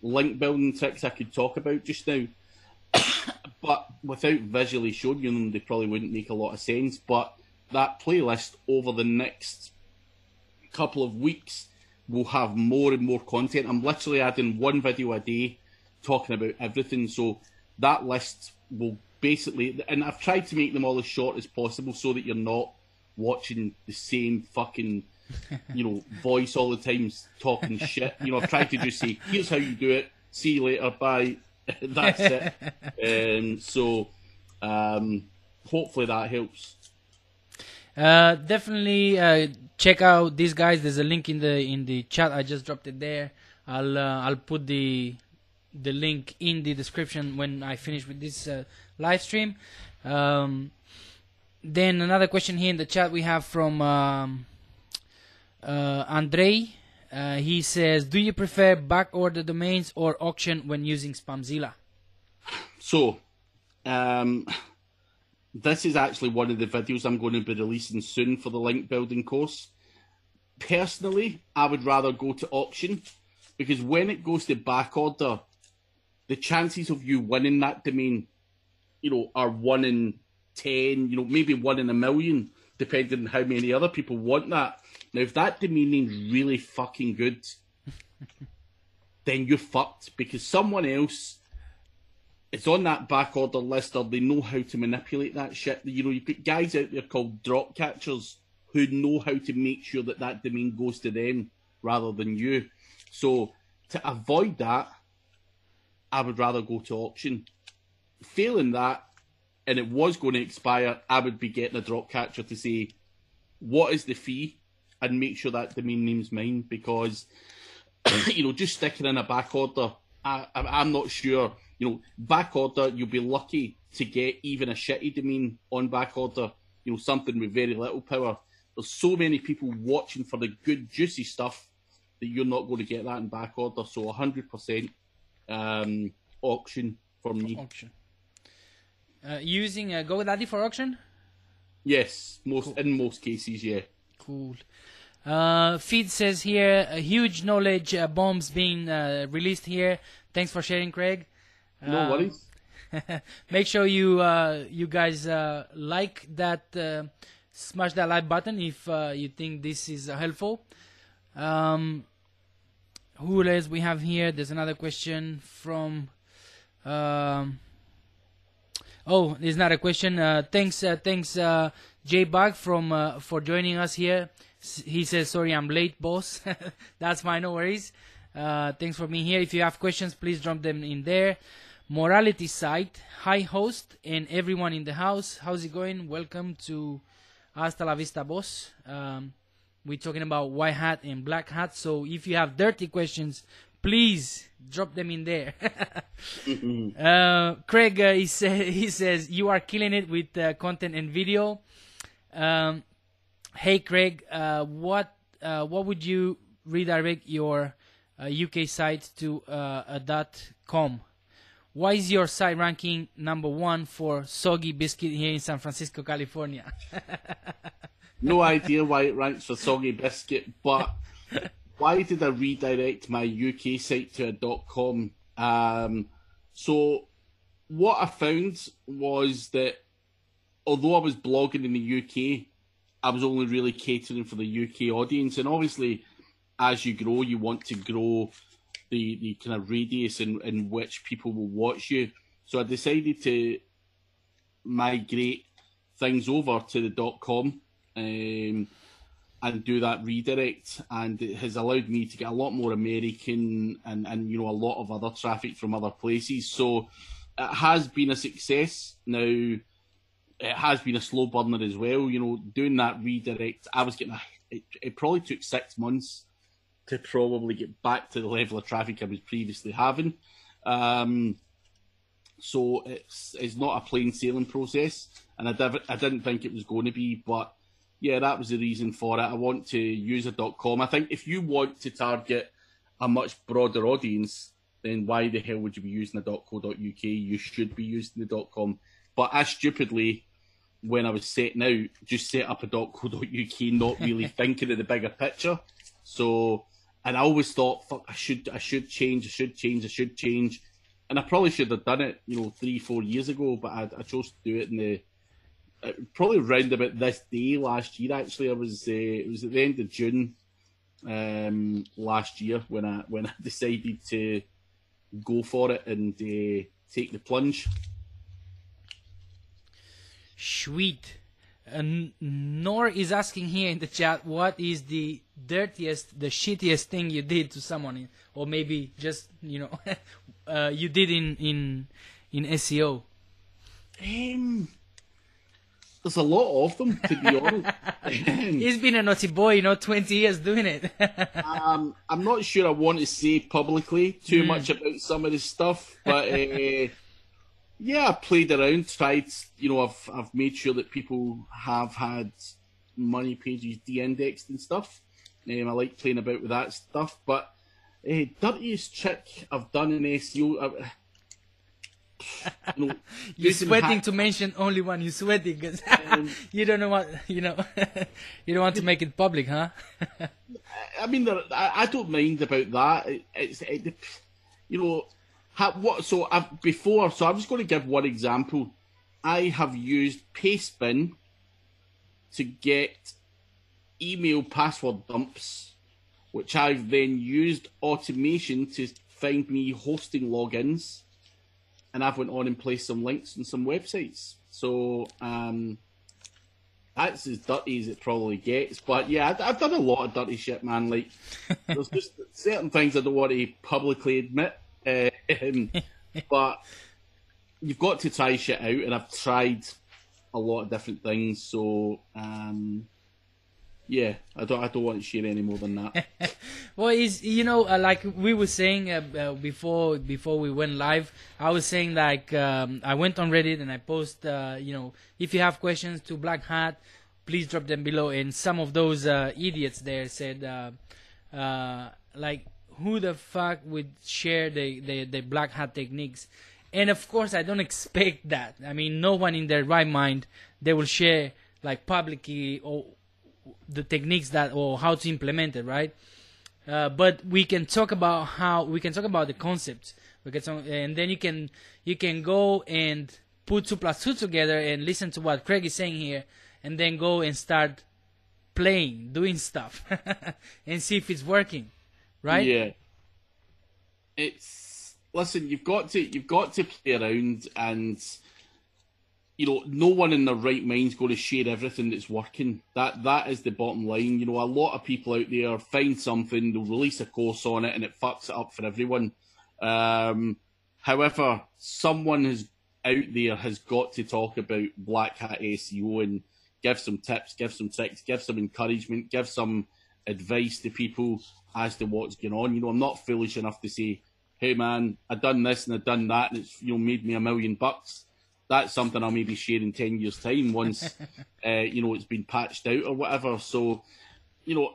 link building tricks I could talk about just now. but without visually showing you them, they probably wouldn't make a lot of sense. But that playlist over the next couple of weeks will have more and more content. I'm literally adding one video a day talking about everything. So that list will basically, and I've tried to make them all as short as possible so that you're not watching the same fucking, you know, voice all the time talking shit. You know, I've tried to just say, here's how you do it. See you later. Bye. That's it. Um, so um, hopefully that helps. Uh, definitely uh, check out these guys. There's a link in the in the chat. I just dropped it there. I'll uh, I'll put the the link in the description when I finish with this uh, live stream. Um, then another question here in the chat we have from um, uh, Andrei. Uh, he says, "Do you prefer back order domains or auction when using Spamzilla?" So, um, this is actually one of the videos I'm going to be releasing soon for the link building course. Personally, I would rather go to auction because when it goes to back order, the chances of you winning that domain, you know, are one in ten, you know, maybe one in a million, depending on how many other people want that. Now, if that domain name's really fucking good, then you're fucked because someone else is on that back order list or they know how to manipulate that shit. You know, you've got guys out there called drop catchers who know how to make sure that that domain goes to them rather than you. So to avoid that, I would rather go to auction. Failing that, and it was going to expire, I would be getting a drop catcher to say, what is the fee? And make sure that domain name's mine because, you know, just sticking in a back order, I, I, I'm not sure. You know, back order, you'll be lucky to get even a shitty domain on back order, you know, something with very little power. There's so many people watching for the good, juicy stuff that you're not going to get that in back order. So 100% um, auction for me. Auction. Uh, using uh, GoDaddy for auction? Yes, most in most cases, yeah. Cool. Uh, Feed says here, a huge knowledge uh, bombs being uh, released here. Thanks for sharing, Craig. No Um, worries. Make sure you uh, you guys uh, like that, uh, smash that like button if uh, you think this is uh, helpful. Um, who else we have here? There's another question from. Um, oh, there's not a question. Uh, thanks, uh, thanks, uh, J Bug from uh, for joining us here. He says, "Sorry, I'm late, boss." That's fine, no worries. Uh, thanks for being here. If you have questions, please drop them in there. Morality site, hi host, and everyone in the house. How's it going? Welcome to Hasta la Vista, boss. Um, we're talking about white hat and black hat. So if you have dirty questions, please drop them in there. uh, Craig, uh, he, say, he says you are killing it with uh, content and video. Um, hey, Craig, uh, what uh, what would you redirect your uh, UK site to uh, a dot .com? Why is your site ranking number one for soggy biscuit here in San Francisco, California? No idea why it ranks for soggy biscuit, but why did I redirect my UK site to a .com? Um, so what I found was that although I was blogging in the UK, I was only really catering for the UK audience, and obviously, as you grow, you want to grow the the kind of radius in, in which people will watch you. So I decided to migrate things over to the dot com um, and do that redirect, and it has allowed me to get a lot more American and and you know a lot of other traffic from other places. So it has been a success. Now it has been a slow burner as well. You know, doing that redirect, I was getting a, it, it probably took six months to probably get back to the level of traffic I was previously having. Um, so it's it's not a plain sailing process, and I, div- I didn't think it was going to be, but yeah, that was the reason for it. I want to use a .com. I think if you want to target a much broader audience, then why the hell would you be using a .co.uk? You should be using the .com. But I stupidly, when I was setting out, just set up a .co.uk, not really thinking of the bigger picture. So, and I always thought, fuck, I should, I should change, I should change, I should change, and I probably should have done it, you know, three, four years ago. But I, I chose to do it in the uh, probably round about this day last year. Actually, I was, uh, it was at the end of June um, last year when I when I decided to go for it and uh, take the plunge. Sweet. Uh, Nor is asking here in the chat what is the dirtiest, the shittiest thing you did to someone, or maybe just you know uh, you did in in in SEO. Um, there's a lot of them, to be honest. He's been a naughty boy, you know, twenty years doing it. um, I'm not sure I want to say publicly too much about some of this stuff, but uh, yeah, I played around, tried. You know, I've I've made sure that people have had money pages de-indexed and stuff. Um, I like playing about with that stuff, but uh, dirtiest trick I've done in SEO. Uh, you know, You're sweating hack- to mention only one. You're sweating because Um, you don't know what you know. you don't want to make it public, huh? I mean, there, I, I don't mind about that. It, it's, it, you know, ha, what? So I've before. So I'm just going to give one example. I have used Pastebin to get email password dumps, which I've then used automation to find me hosting logins, and I've went on and placed some links on some websites. So um, that's as dirty as it probably gets. But yeah, I've done a lot of dirty shit, man. Like, there's just certain things I don't want to publicly admit. Um, but you've got to try shit out, and I've tried a lot of different things. So, um, yeah, I don't, I don't want to share any more than that. Well, is you know, uh, like we were saying uh, uh, before before we went live, I was saying like um, I went on Reddit and I post, uh, you know, if you have questions to Black Hat, please drop them below. And some of those uh, idiots there said, uh, uh, like, who the fuck would share the, the the Black Hat techniques? And of course, I don't expect that. I mean, no one in their right mind they will share like publicly or the techniques that or how to implement it, right? Uh, but we can talk about how we can talk about the concepts. We can talk, and then you can you can go and put two plus two together and listen to what Craig is saying here, and then go and start playing, doing stuff, and see if it's working, right? Yeah. It's listen, you've got to you've got to play around and you know, no one in their right mind's going to share everything that's working. That that is the bottom line. You know, a lot of people out there find something, they'll release a course on it, and it fucks it up for everyone. Um, however, someone has out there has got to talk about black hat SEO and give some tips, give some tricks, give some encouragement, give some advice to people as to what's going on. You know, I'm not foolish enough to say, "Hey, man, I done this and I done that, and it's you know made me a million bucks." That's something I'll maybe share in ten years' time once uh, you know it's been patched out or whatever. So, you know,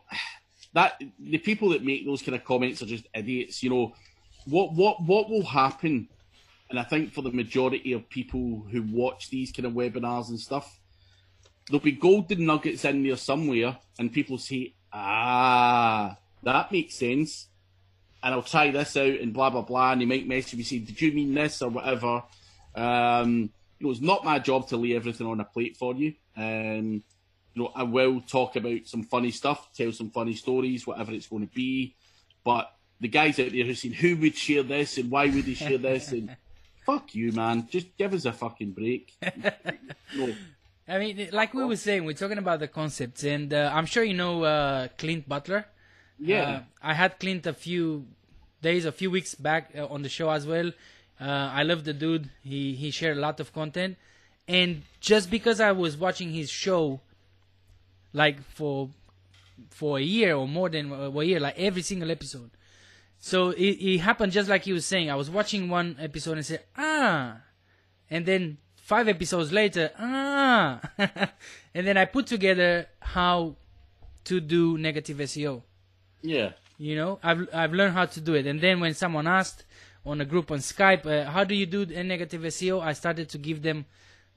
that the people that make those kind of comments are just idiots. You know, what what what will happen? And I think for the majority of people who watch these kind of webinars and stuff, there'll be golden nuggets in there somewhere, and people say, "Ah, that makes sense." And I'll try this out, and blah blah blah. And they might message me saying, "Did you mean this or whatever?" Um, you know, it's not my job to lay everything on a plate for you. Um, you know, I will talk about some funny stuff, tell some funny stories, whatever it's going to be. But the guys out there who saying who would share this and why would they share this and fuck you, man, just give us a fucking break. know, I mean, like we were saying, we're talking about the concepts, and uh, I'm sure you know uh, Clint Butler. Yeah, Uh, I had Clint a few days, a few weeks back uh, on the show as well. Uh, I love the dude. He he shared a lot of content, and just because I was watching his show, like for for a year or more than a year, like every single episode. So it, it happened just like he was saying. I was watching one episode and said, ah, and then five episodes later, ah, and then I put together how to do negative SEO. Yeah. You know, I've I've learned how to do it. And then when someone asked on a group on Skype, uh, how do you do a negative SEO? I started to give them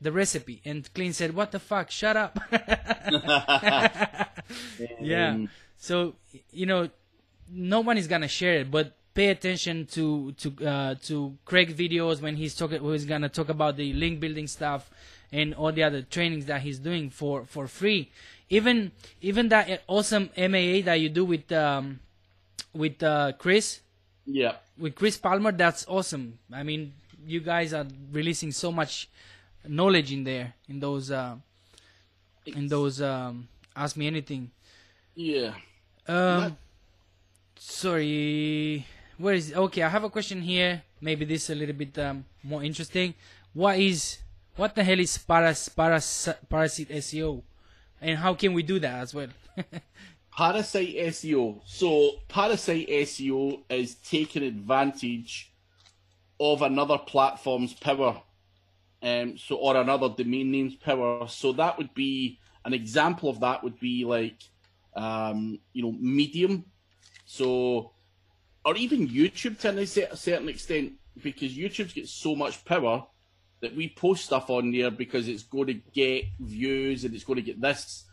the recipe, and Clint said, "What the fuck? Shut up." yeah. So you know, no one is gonna share it, but pay attention to to uh, to Craig videos when he's talking. When he's gonna talk about the link building stuff and all the other trainings that he's doing for for free. Even even that awesome AMA that you do with um, with uh, Chris yeah. with Chris Palmer, that's awesome. I mean, you guys are releasing so much knowledge in there in those uh, in those um, ask me anything. Yeah. Um, sorry, where is okay? I have a question here. Maybe this is a little bit um, more interesting. What is what the hell is paras, paras, parasite SEO, and how can we do that as well? Parasite SEO. So, Parasite SEO is taking advantage of another platform's power, um, so or another domain name's power. So that would be an example of that would be like, um, you know, Medium. So, or even YouTube to a certain extent, because YouTube's got so much power that we post stuff on there because it's going to get views and it's going to get this.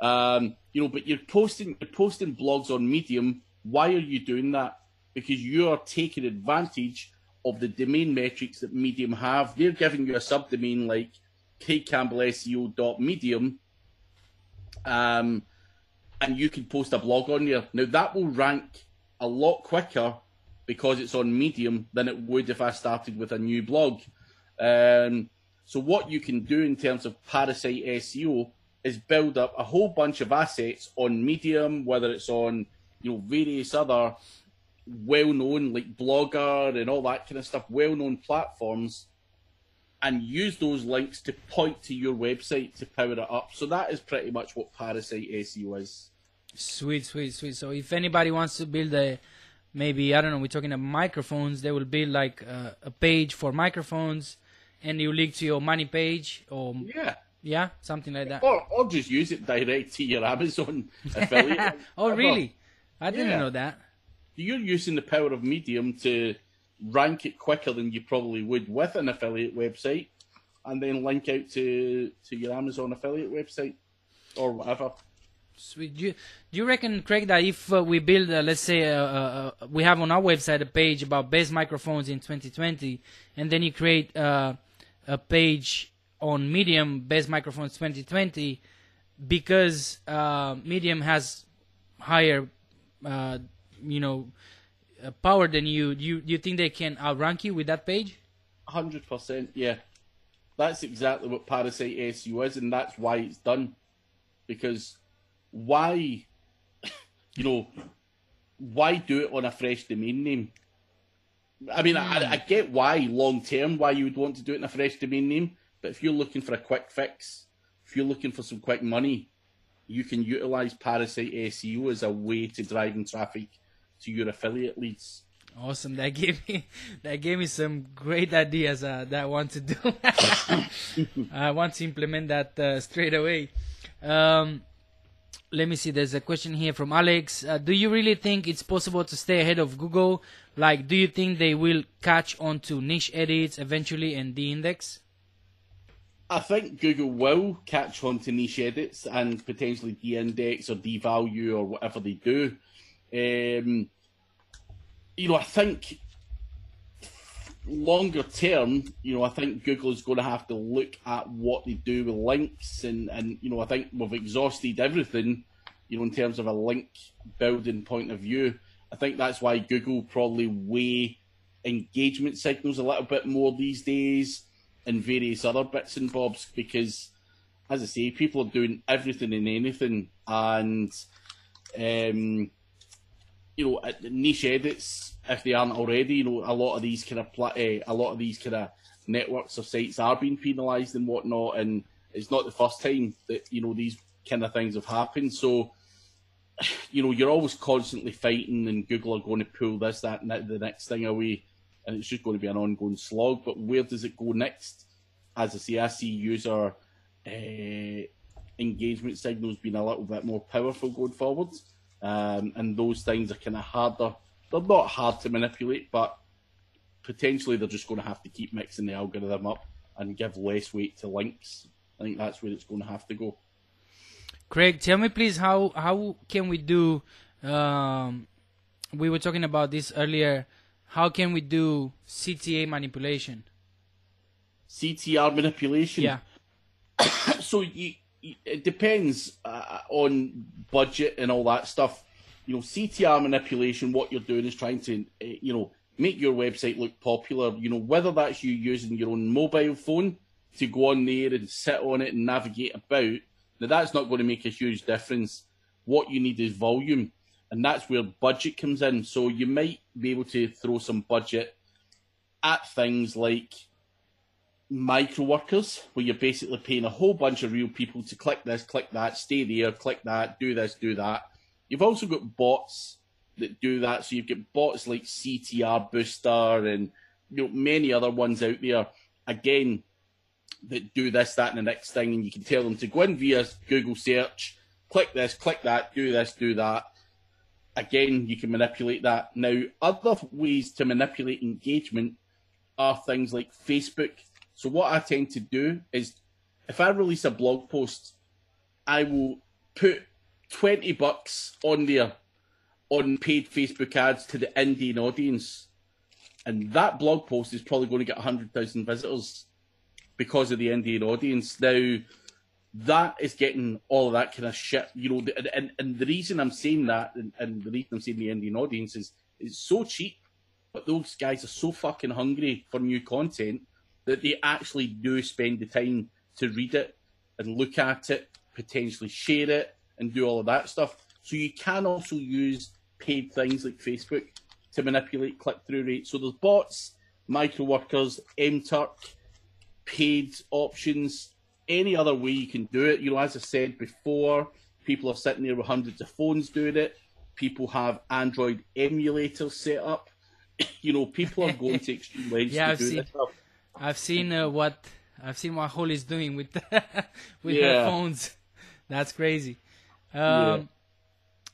Um, you know, but you're posting you're posting blogs on Medium. Why are you doing that? Because you are taking advantage of the domain metrics that Medium have. They're giving you a subdomain like kcampbellseo.medium, um, and you can post a blog on there. Now that will rank a lot quicker because it's on Medium than it would if I started with a new blog. Um, so what you can do in terms of Parasite SEO is build up a whole bunch of assets on Medium, whether it's on you know various other well-known like Blogger and all that kind of stuff, well-known platforms, and use those links to point to your website to power it up. So that is pretty much what Parasite SEO is. Sweet, sweet, sweet. So if anybody wants to build a, maybe I don't know, we're talking about microphones. They will build like a, a page for microphones, and you link to your money page or Yeah. yeah, something like that. Or, or just use it direct to your Amazon affiliate. oh, really? I didn't Yeah. know that. You're using the power of Medium to rank it quicker than you probably would with an affiliate website, and then link out to to your Amazon affiliate website or whatever. Sweet. Do you, do you reckon, Craig, that if uh, we build, uh, let's say, uh, we have on our website a page about best microphones in 2020, and then you create uh, a page on Medium, best microphones 2020, because uh, Medium has higher, uh, you know, uh, power than you, do you, you think they can outrank you with that page? Hundred percent, yeah. That's exactly what Parasite SEO is, and that's why it's done. Because why, you know, why do it on a fresh domain name? I mean, I, I get why long term why you would want to do it in a fresh domain name, but if you're looking for a quick fix, if you're looking for some quick money, you can utilize Parasite SEO as a way to driving traffic to your affiliate leads. Awesome. That gave me that gave me some great ideas uh, that I want to do. I want to implement that uh, straight away. Um, let me see. There's a question here from Alex. Uh, do you really think it's possible to stay ahead of Google? Like, do you think they will catch on to niche edits eventually and de-index? I think Google will catch on to niche edits and potentially de-index or devalue or whatever they do. Um, you know, I think longer term, you know, I think Google is going to have to look at what they do with links, and and you know, I think we've exhausted everything, you know, in terms of a link building point of view. I think that's why Google probably weigh engagement signals a little bit more these days and various other bits and bobs because, as I say, people are doing everything and anything, and um, you know, niche edits if they aren't already. You know, a lot of these kind of uh, a lot of these kind of networks or sites are being penalised and whatnot, and it's not the first time that you know these kind of things have happened. So you know, you're always constantly fighting, and Google are going to pull this, that, and the next thing away, and it's just going to be an ongoing slog. But where does it go next? As I say, I see user uh, engagement signals being a little bit more powerful going forwards, um, and those things are kind of harder. They're not hard to manipulate, but potentially they're just going to have to keep mixing the algorithm up and give less weight to links. I think that's where it's going to have to go. Craig, tell me please how how can we do? Um, we were talking about this earlier. How can we do CTA manipulation? CTR manipulation. Yeah, so you, you, it depends uh, on budget and all that stuff. You know, CTR manipulation. What you're doing is trying to, uh, you know, make your website look popular. You know, whether that's you using your own mobile phone to go on there and sit on it and navigate about. Now that's not going to make a huge difference. What you need is volume, and that's where budget comes in. So you might be able to throw some budget at things like micro workers, where you're basically paying a whole bunch of real people to click this, click that, stay there, click that, do this, do that. You've also got bots that do that. So you've got bots like CTR Booster and you know many other ones out there. Again, that do this, that, and the next thing, and you can tell them to go in via Google search, click this, click that, do this, do that. Again, you can manipulate that. Now, other ways to manipulate engagement are things like Facebook. So, what I tend to do is if I release a blog post, I will put 20 bucks on there on paid Facebook ads to the Indian audience. And that blog post is probably going to get 100,000 visitors because of the Indian audience. Now, that is getting all of that kind of shit, you know. And, and, and the reason I'm saying that, and, and the reason I'm saying the Indian audience is it's so cheap, but those guys are so fucking hungry for new content that they actually do spend the time to read it and look at it, potentially share it, and do all of that stuff. So you can also use paid things like Facebook to manipulate click through rates. So there's bots, micro workers, MTurk, paid options, any other way you can do it. You know, as I said before, people are sitting there with hundreds of phones doing it. People have Android emulators set up. you know, people are going to extreme lengths Yeah, to I've do seen- this stuff. I've seen uh, what I've seen what Holly's doing with with Yeah. her phones. That's crazy. Um,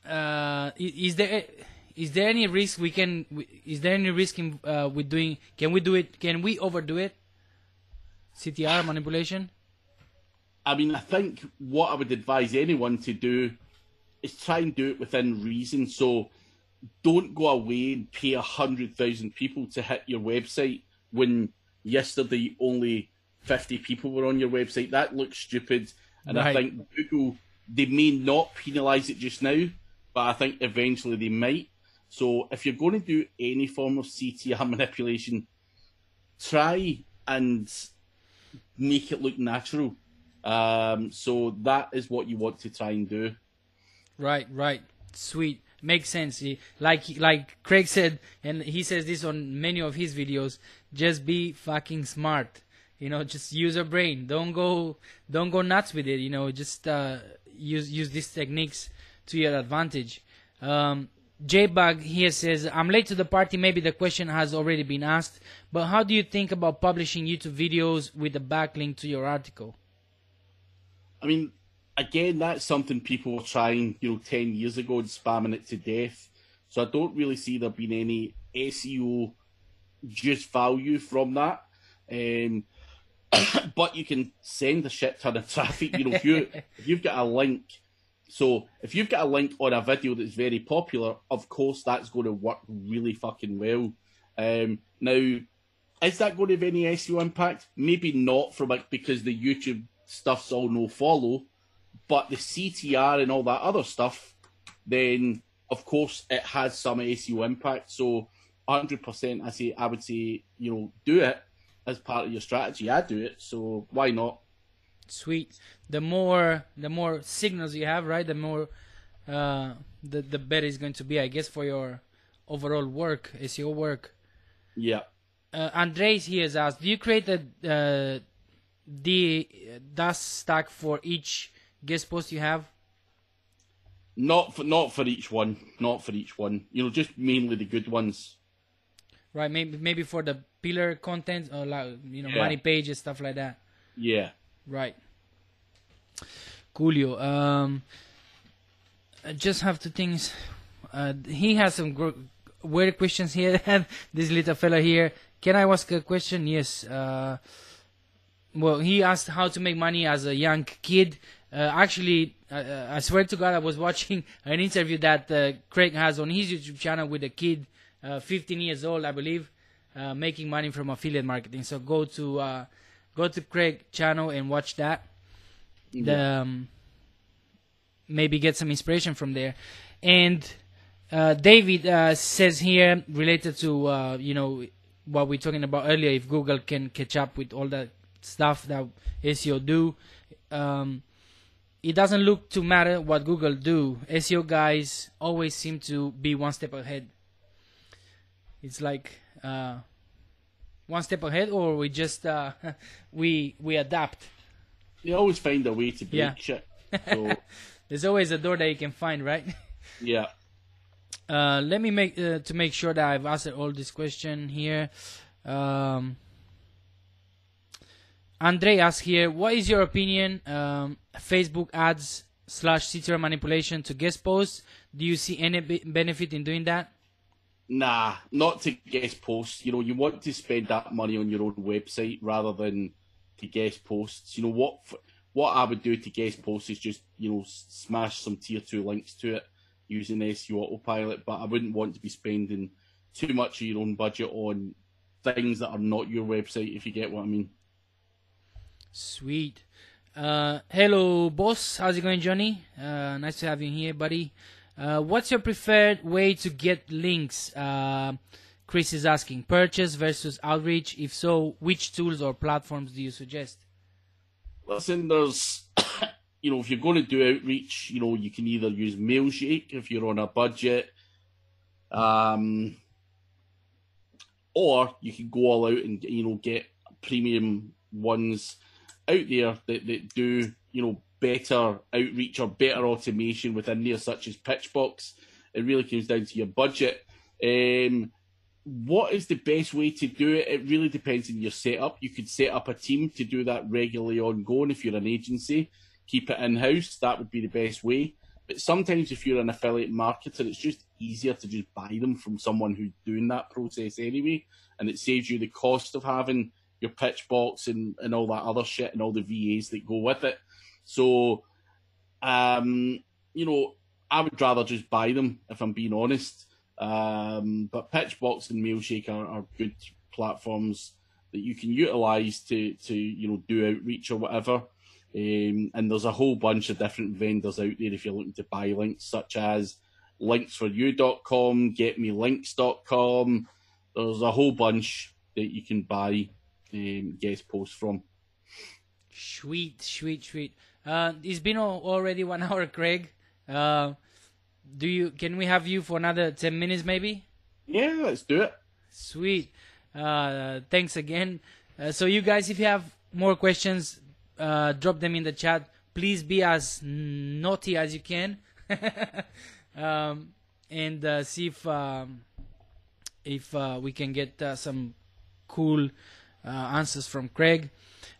uh, is there is there any risk we can? Is there any risk in uh, with doing? Can we do it? Can we overdo it? CTR manipulation. I mean, I think what I would advise anyone to do is try and do it within reason. So don't go away and pay a hundred thousand people to hit your website when yesterday only fifty people were on your website. That looks stupid, and I think Google they may not penalise it just now, but I think eventually they might. So if you're going to do any form of CTR manipulation, try and make it look natural. Um, so that is what you want to try and do. Right, right. Sweet. Makes sense. Like like Craig said, and he says this on many of his videos. Just be fucking smart. You know, just use your brain. Don't go don't go nuts with it. You know, just uh, use use these techniques to your advantage. Um, J-Bug here says, I'm late to the party. Maybe the question has already been asked, but how do you think about publishing YouTube videos with a backlink to your article? I mean, again, that's something people were trying, you know, 10 years ago and spamming it to death. So I don't really see there being any SEO just value from that. Um, but you can send a shit ton of traffic. You know, if you if you've got a link, so if you've got a link on a video that's very popular, of course that's going to work really fucking well. Um, now, is that going to have any SEO impact? Maybe not from like because the YouTube stuff's all no follow, but the CTR and all that other stuff, then of course it has some SEO impact. So, hundred percent, I say I would say you know do it as part of your strategy. I do it, so why not? Sweet. The more the more signals you have, right? The more uh, the the better it's going to be, I guess, for your overall work, SEO work. Yeah. Uh, Andres here has asked, do you create a uh, the dust stack for each guest post you have? Not for not for each one, not for each one. You know, just mainly the good ones. Right? Maybe maybe for the pillar content or like you know Yeah. money pages stuff like that. Yeah. Right. Coolio. Um, I just have two things. Uh, he has some gr- weird questions here. this little fella here. Can I ask a question? Yes. Uh, well, he asked how to make money as a young kid. Uh, actually, uh, uh, I swear to God, I was watching an interview that uh, Craig has on his YouTube channel with a kid, uh, 15 years old, I believe, uh, making money from affiliate marketing. So go to uh, go to Craig channel and watch that. The, um, maybe get some inspiration from there. And uh, David uh, says here, related to uh, you know what we're talking about earlier, if Google can catch up with all the stuff that SEO do, um, it doesn't look to matter what Google do. SEO guys always seem to be one step ahead. It's like uh, one step ahead, or we just uh, we we adapt. They always find a way to break Yeah. shit. So There's always a door that you can find, right? yeah. Uh, let me make uh, to make sure that I've answered all this question here. Um, Andre asks here, what is your opinion? Um, Facebook ads slash CTR manipulation to guest posts. Do you see any be- benefit in doing that? Nah, not to guest posts. You know, you want to spend that money on your own website rather than to guest posts. You know what? What I would do to guest posts is just you know smash some tier two links to it using SEO Autopilot. But I wouldn't want to be spending too much of your own budget on things that are not your website. If you get what I mean. Sweet. Uh, hello, boss. How's it going, Johnny? Uh, nice to have you here, buddy. Uh, what's your preferred way to get links? Uh, Chris is asking purchase versus outreach. If so, which tools or platforms do you suggest? Listen, there's, you know, if you're going to do outreach, you know, you can either use Mailshake if you're on a budget, um, or you can go all out and you know get premium ones out there that, that do you know better outreach or better automation within there, such as Pitchbox. It really comes down to your budget. Um, what is the best way to do it? It really depends on your setup. You could set up a team to do that regularly ongoing if you're an agency. Keep it in house. That would be the best way. But sometimes if you're an affiliate marketer, it's just easier to just buy them from someone who's doing that process anyway. And it saves you the cost of having your Pitchbox and, and all that other shit and all the VAs that go with it. So, um, you know, I would rather just buy them if I'm being honest. Um, but Pitchbox and Mailshake are, are good platforms that you can utilize to, to you know do outreach or whatever. Um, and there's a whole bunch of different vendors out there if you're looking to buy links, such as linksforyou.com, getmelinks.com. There's a whole bunch that you can buy um, guest post from. Sweet, sweet, sweet. Uh, it's been already one hour, Craig. Uh, do you? Can we have you for another ten minutes, maybe? Yeah, let's do it. Sweet. Uh, thanks again. Uh, so you guys, if you have more questions, uh, drop them in the chat. Please be as naughty as you can, um, and uh, see if um, if uh, we can get uh, some cool uh, answers from Craig.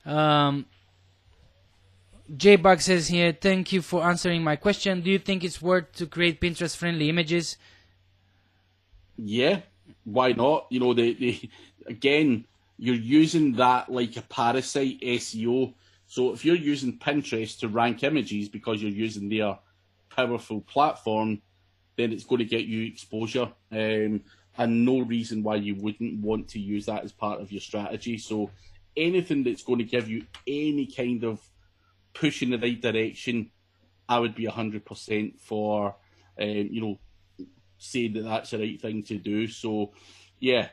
Um, J says here, thank you for answering my question. Do you think it's worth to create Pinterest friendly images? Yeah, why not? You know, they, they again, you're using that like a parasite SEO. So if you're using Pinterest to rank images because you're using their powerful platform, then it's going to get you exposure. Um, and no reason why you wouldn't want to use that as part of your strategy. So anything that's going to give you any kind of push in the right direction, I would be hundred percent for. Um, you know, saying that that's the right thing to do. So, yeah,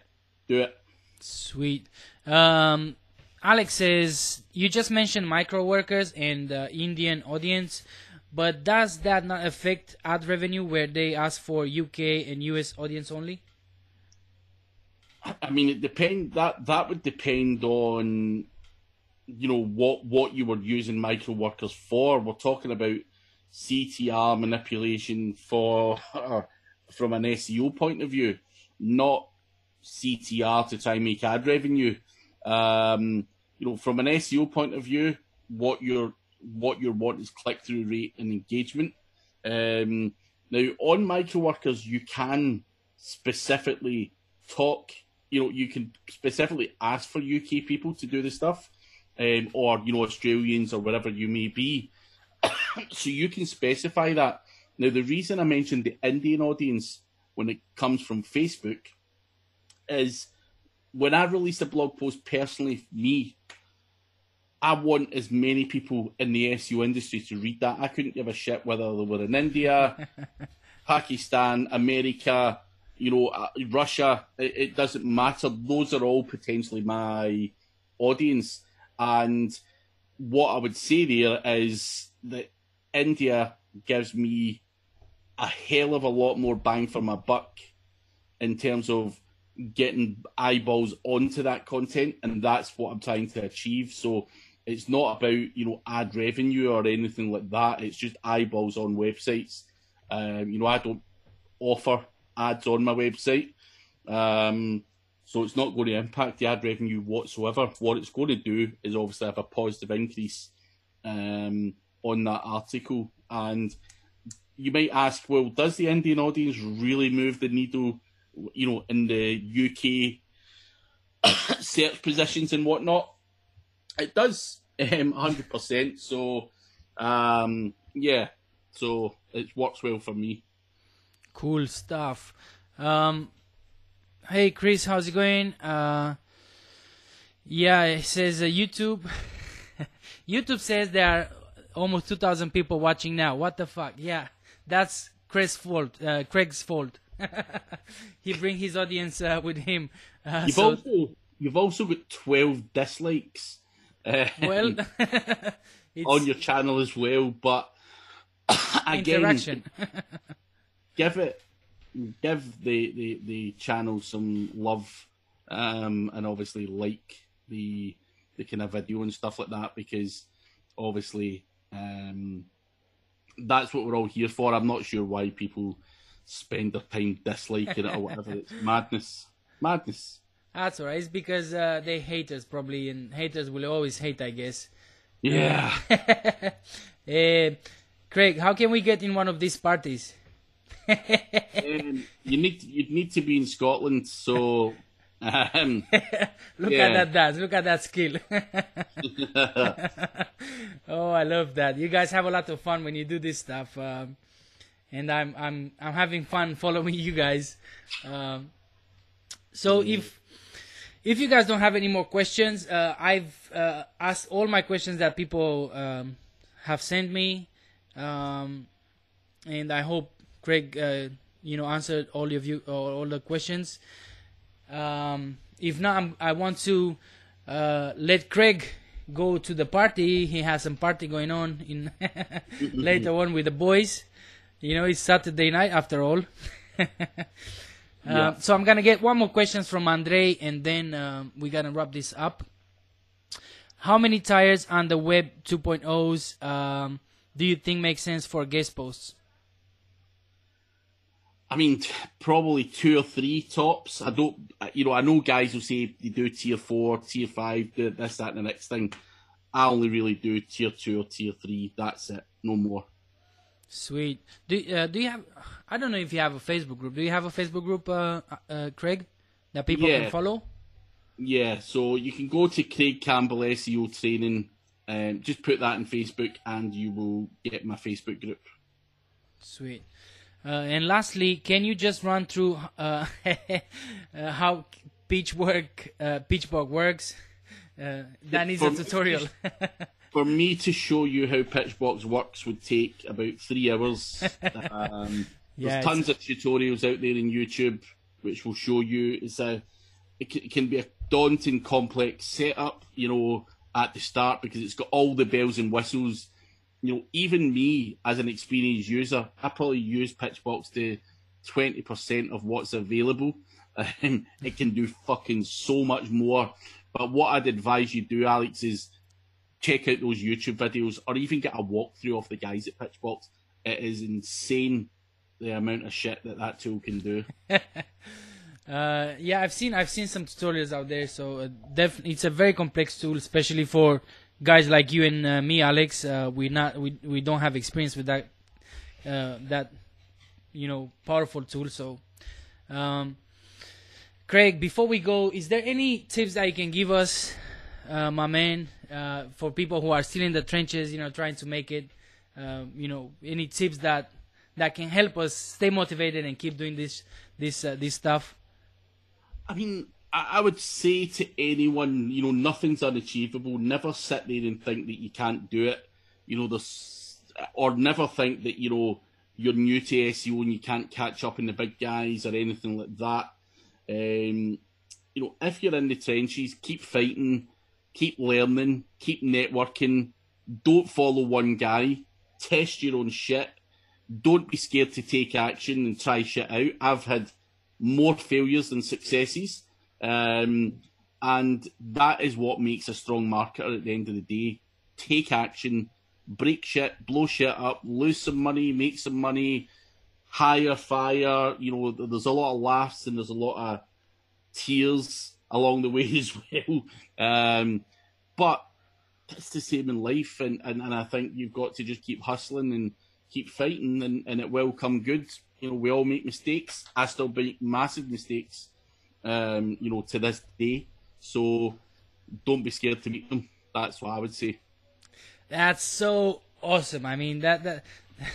do it. Sweet. Um, Alex says you just mentioned micro workers and uh, Indian audience, but does that not affect ad revenue where they ask for UK and US audience only? I mean, it depend that that would depend on, you know, what what you were using micro workers for. We're talking about CTR manipulation for from an SEO point of view, not CTR to try and make ad revenue. Um, you know, from an SEO point of view, what you're what you want is click through rate and engagement. Um, now on microworkers, you can specifically talk. You know, you can specifically ask for UK people to do the stuff, um, or you know Australians or wherever you may be. so you can specify that. Now, the reason I mentioned the Indian audience when it comes from Facebook is when I release a blog post personally, me, I want as many people in the SEO industry to read that. I couldn't give a shit whether they were in India, Pakistan, America, you know, uh, Russia. It, it doesn't matter. Those are all potentially my audience. And what I would say there is that India gives me a hell of a lot more bang for my buck in terms of getting eyeballs onto that content, and that's what I'm trying to achieve. So it's not about you know ad revenue or anything like that. It's just eyeballs on websites. Um, you know, I don't offer ads on my website, um, so it's not going to impact the ad revenue whatsoever. What it's going to do is obviously have a positive increase um, on that article. And you might ask, well, does the Indian audience really move the needle? You know, in the UK search positions and whatnot it does, um, hundred percent. So, um, yeah, so it works well for me. Cool stuff. Um, hey Chris, how's it going? Uh, yeah, it says uh, YouTube. YouTube says there are almost two thousand people watching now. What the fuck? Yeah, that's Chris' fault. Uh, Craig's fault. he bring his audience uh, with him. Uh, You've so- also you've also got twelve dislikes. uh, well, on your channel as well, but again, interaction. Give it give the, the, the channel some love um, and obviously like the the kind of video and stuff like that because obviously um, that's what we're all here for. I'm not sure why people spend their time disliking it or whatever. It's madness. Madness. That's alright. It's because uh, they hate us probably, and haters will always hate, I guess. Yeah. Eh, Craig, how can we get in one of these parties? Um, you need you need to be in Scotland, so um, Look Yeah. at that dance. Look at that skill. oh, I love that. You guys have a lot of fun when you do this stuff, um, and I'm I'm I'm having fun following you guys. Um, so if if you guys don't have any more questions, uh, I've uh, asked all my questions that people um, have sent me, um, and I hope Craig, uh, you know, answered all of you all, all the questions. Um, if not, I'm, I want to uh, let Craig go to the party. He has some party going on in later on with the boys. You know, it's Saturday night after all. Uh, so I'm gonna get one more questions from Andre, and then um, we're gonna wrap this up. How many tires on the Web 2.0s um, do you think make sense for guest posts? I mean, probably two or three tops. I don't, you know, I know guys will say they do tier four, tier five, do this, that, and the next thing. I only really do tier two or tier three. That's it, no more. Sweet. Do uh, do you have? I don't know if you have a Facebook group. Do you have a Facebook group, uh, uh, Craig, that people Yeah. can follow? Yeah, so you can go to Craig Campbell SEO training, um, just put that in Facebook, and you will get my Facebook group. Sweet. Uh, and lastly, can you just run through uh, uh, how Pitchwork uh, Pitchbox works? Uh, that needs a For- tutorial. For me to show you how Pitchbox works would take about three hours. Um, Yeah, there's tons of tutorials out there in YouTube which will show you. It's a it, c- it can be a daunting, complex setup, you know, at the start because it's got all the bells and whistles. You know, even me as an experienced user, I probably use Pitchbox to twenty percent of what's available. Um, it can do fucking so much more. But what I'd advise you do, Alex, is check out those YouTube videos or even get a walkthrough of the guys at Pitchbox it is insane the amount of shit that that tool can do. Uh, yeah, I've seen I've seen some tutorials out there, so uh, it's a very complex tool, especially for guys like you and uh, me, Alex. Uh, we not we we don't have experience with that uh, that you know powerful tool. So, um, Craig, before we go, is there any tips that you can give us, uh, my man, uh, for people who are still in the trenches, you know, trying to make it? Uh, you know, any tips that that can help us stay motivated and keep doing this this uh, this stuff? I mean, I, would say to anyone, you know, nothing's unachievable. Never sit there and think that you can't do it. You know, or never think that you know you're new to SEO and you can't catch up in the big guys or anything like that. Um, you know, if you're in the trenches, keep fighting, keep learning, keep networking. Don't follow one guy. Test your own shit. Don't be scared to take action and try shit out. I've had more failures than successes. Um, and that is what makes a strong marketer at the end of the day. Take action, break shit, blow shit up, lose some money, make some money, hire, fire. You know, there's a lot of laughs and there's a lot of tears along the way as well. Um, but it's the same in life, and, and, and I think you've got to just keep hustling and keep fighting, and, and it will come good. You know, we all make mistakes. I still make massive mistakes, um, you know, to this day. So don't be scared to meet them. That's what I would say. That's so awesome. I mean that that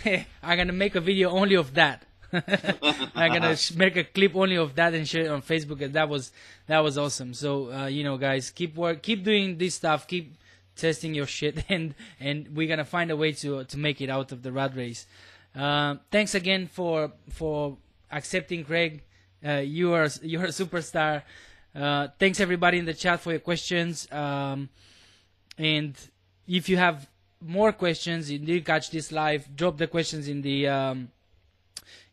I'm gonna make a video only of that. I'm gonna make a clip only of that and share it on Facebook. That was that was awesome. So uh, you know, guys, keep work, keep doing this stuff, keep testing your shit, and and we're gonna find a way to to make it out of the rat race. Uh, thanks again for for accepting, Craig. Uh, you are you're a superstar. Uh, thanks everybody in the chat for your questions. Um, and if you have more questions, you didn't catch this live, drop the questions in the um,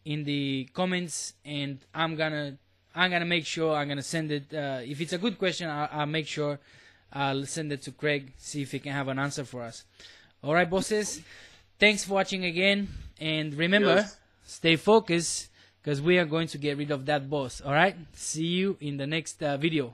in the comments, and I'm gonna I'm gonna make sure I'm gonna send it. Uh, if it's a good question, I'll, I'll make sure I'll send it to Craig, see if he can have an answer for us. All right, bosses. Thanks for watching again, and remember, Yes. stay focused because we are going to get rid of that boss. All right. See you in the next uh, video.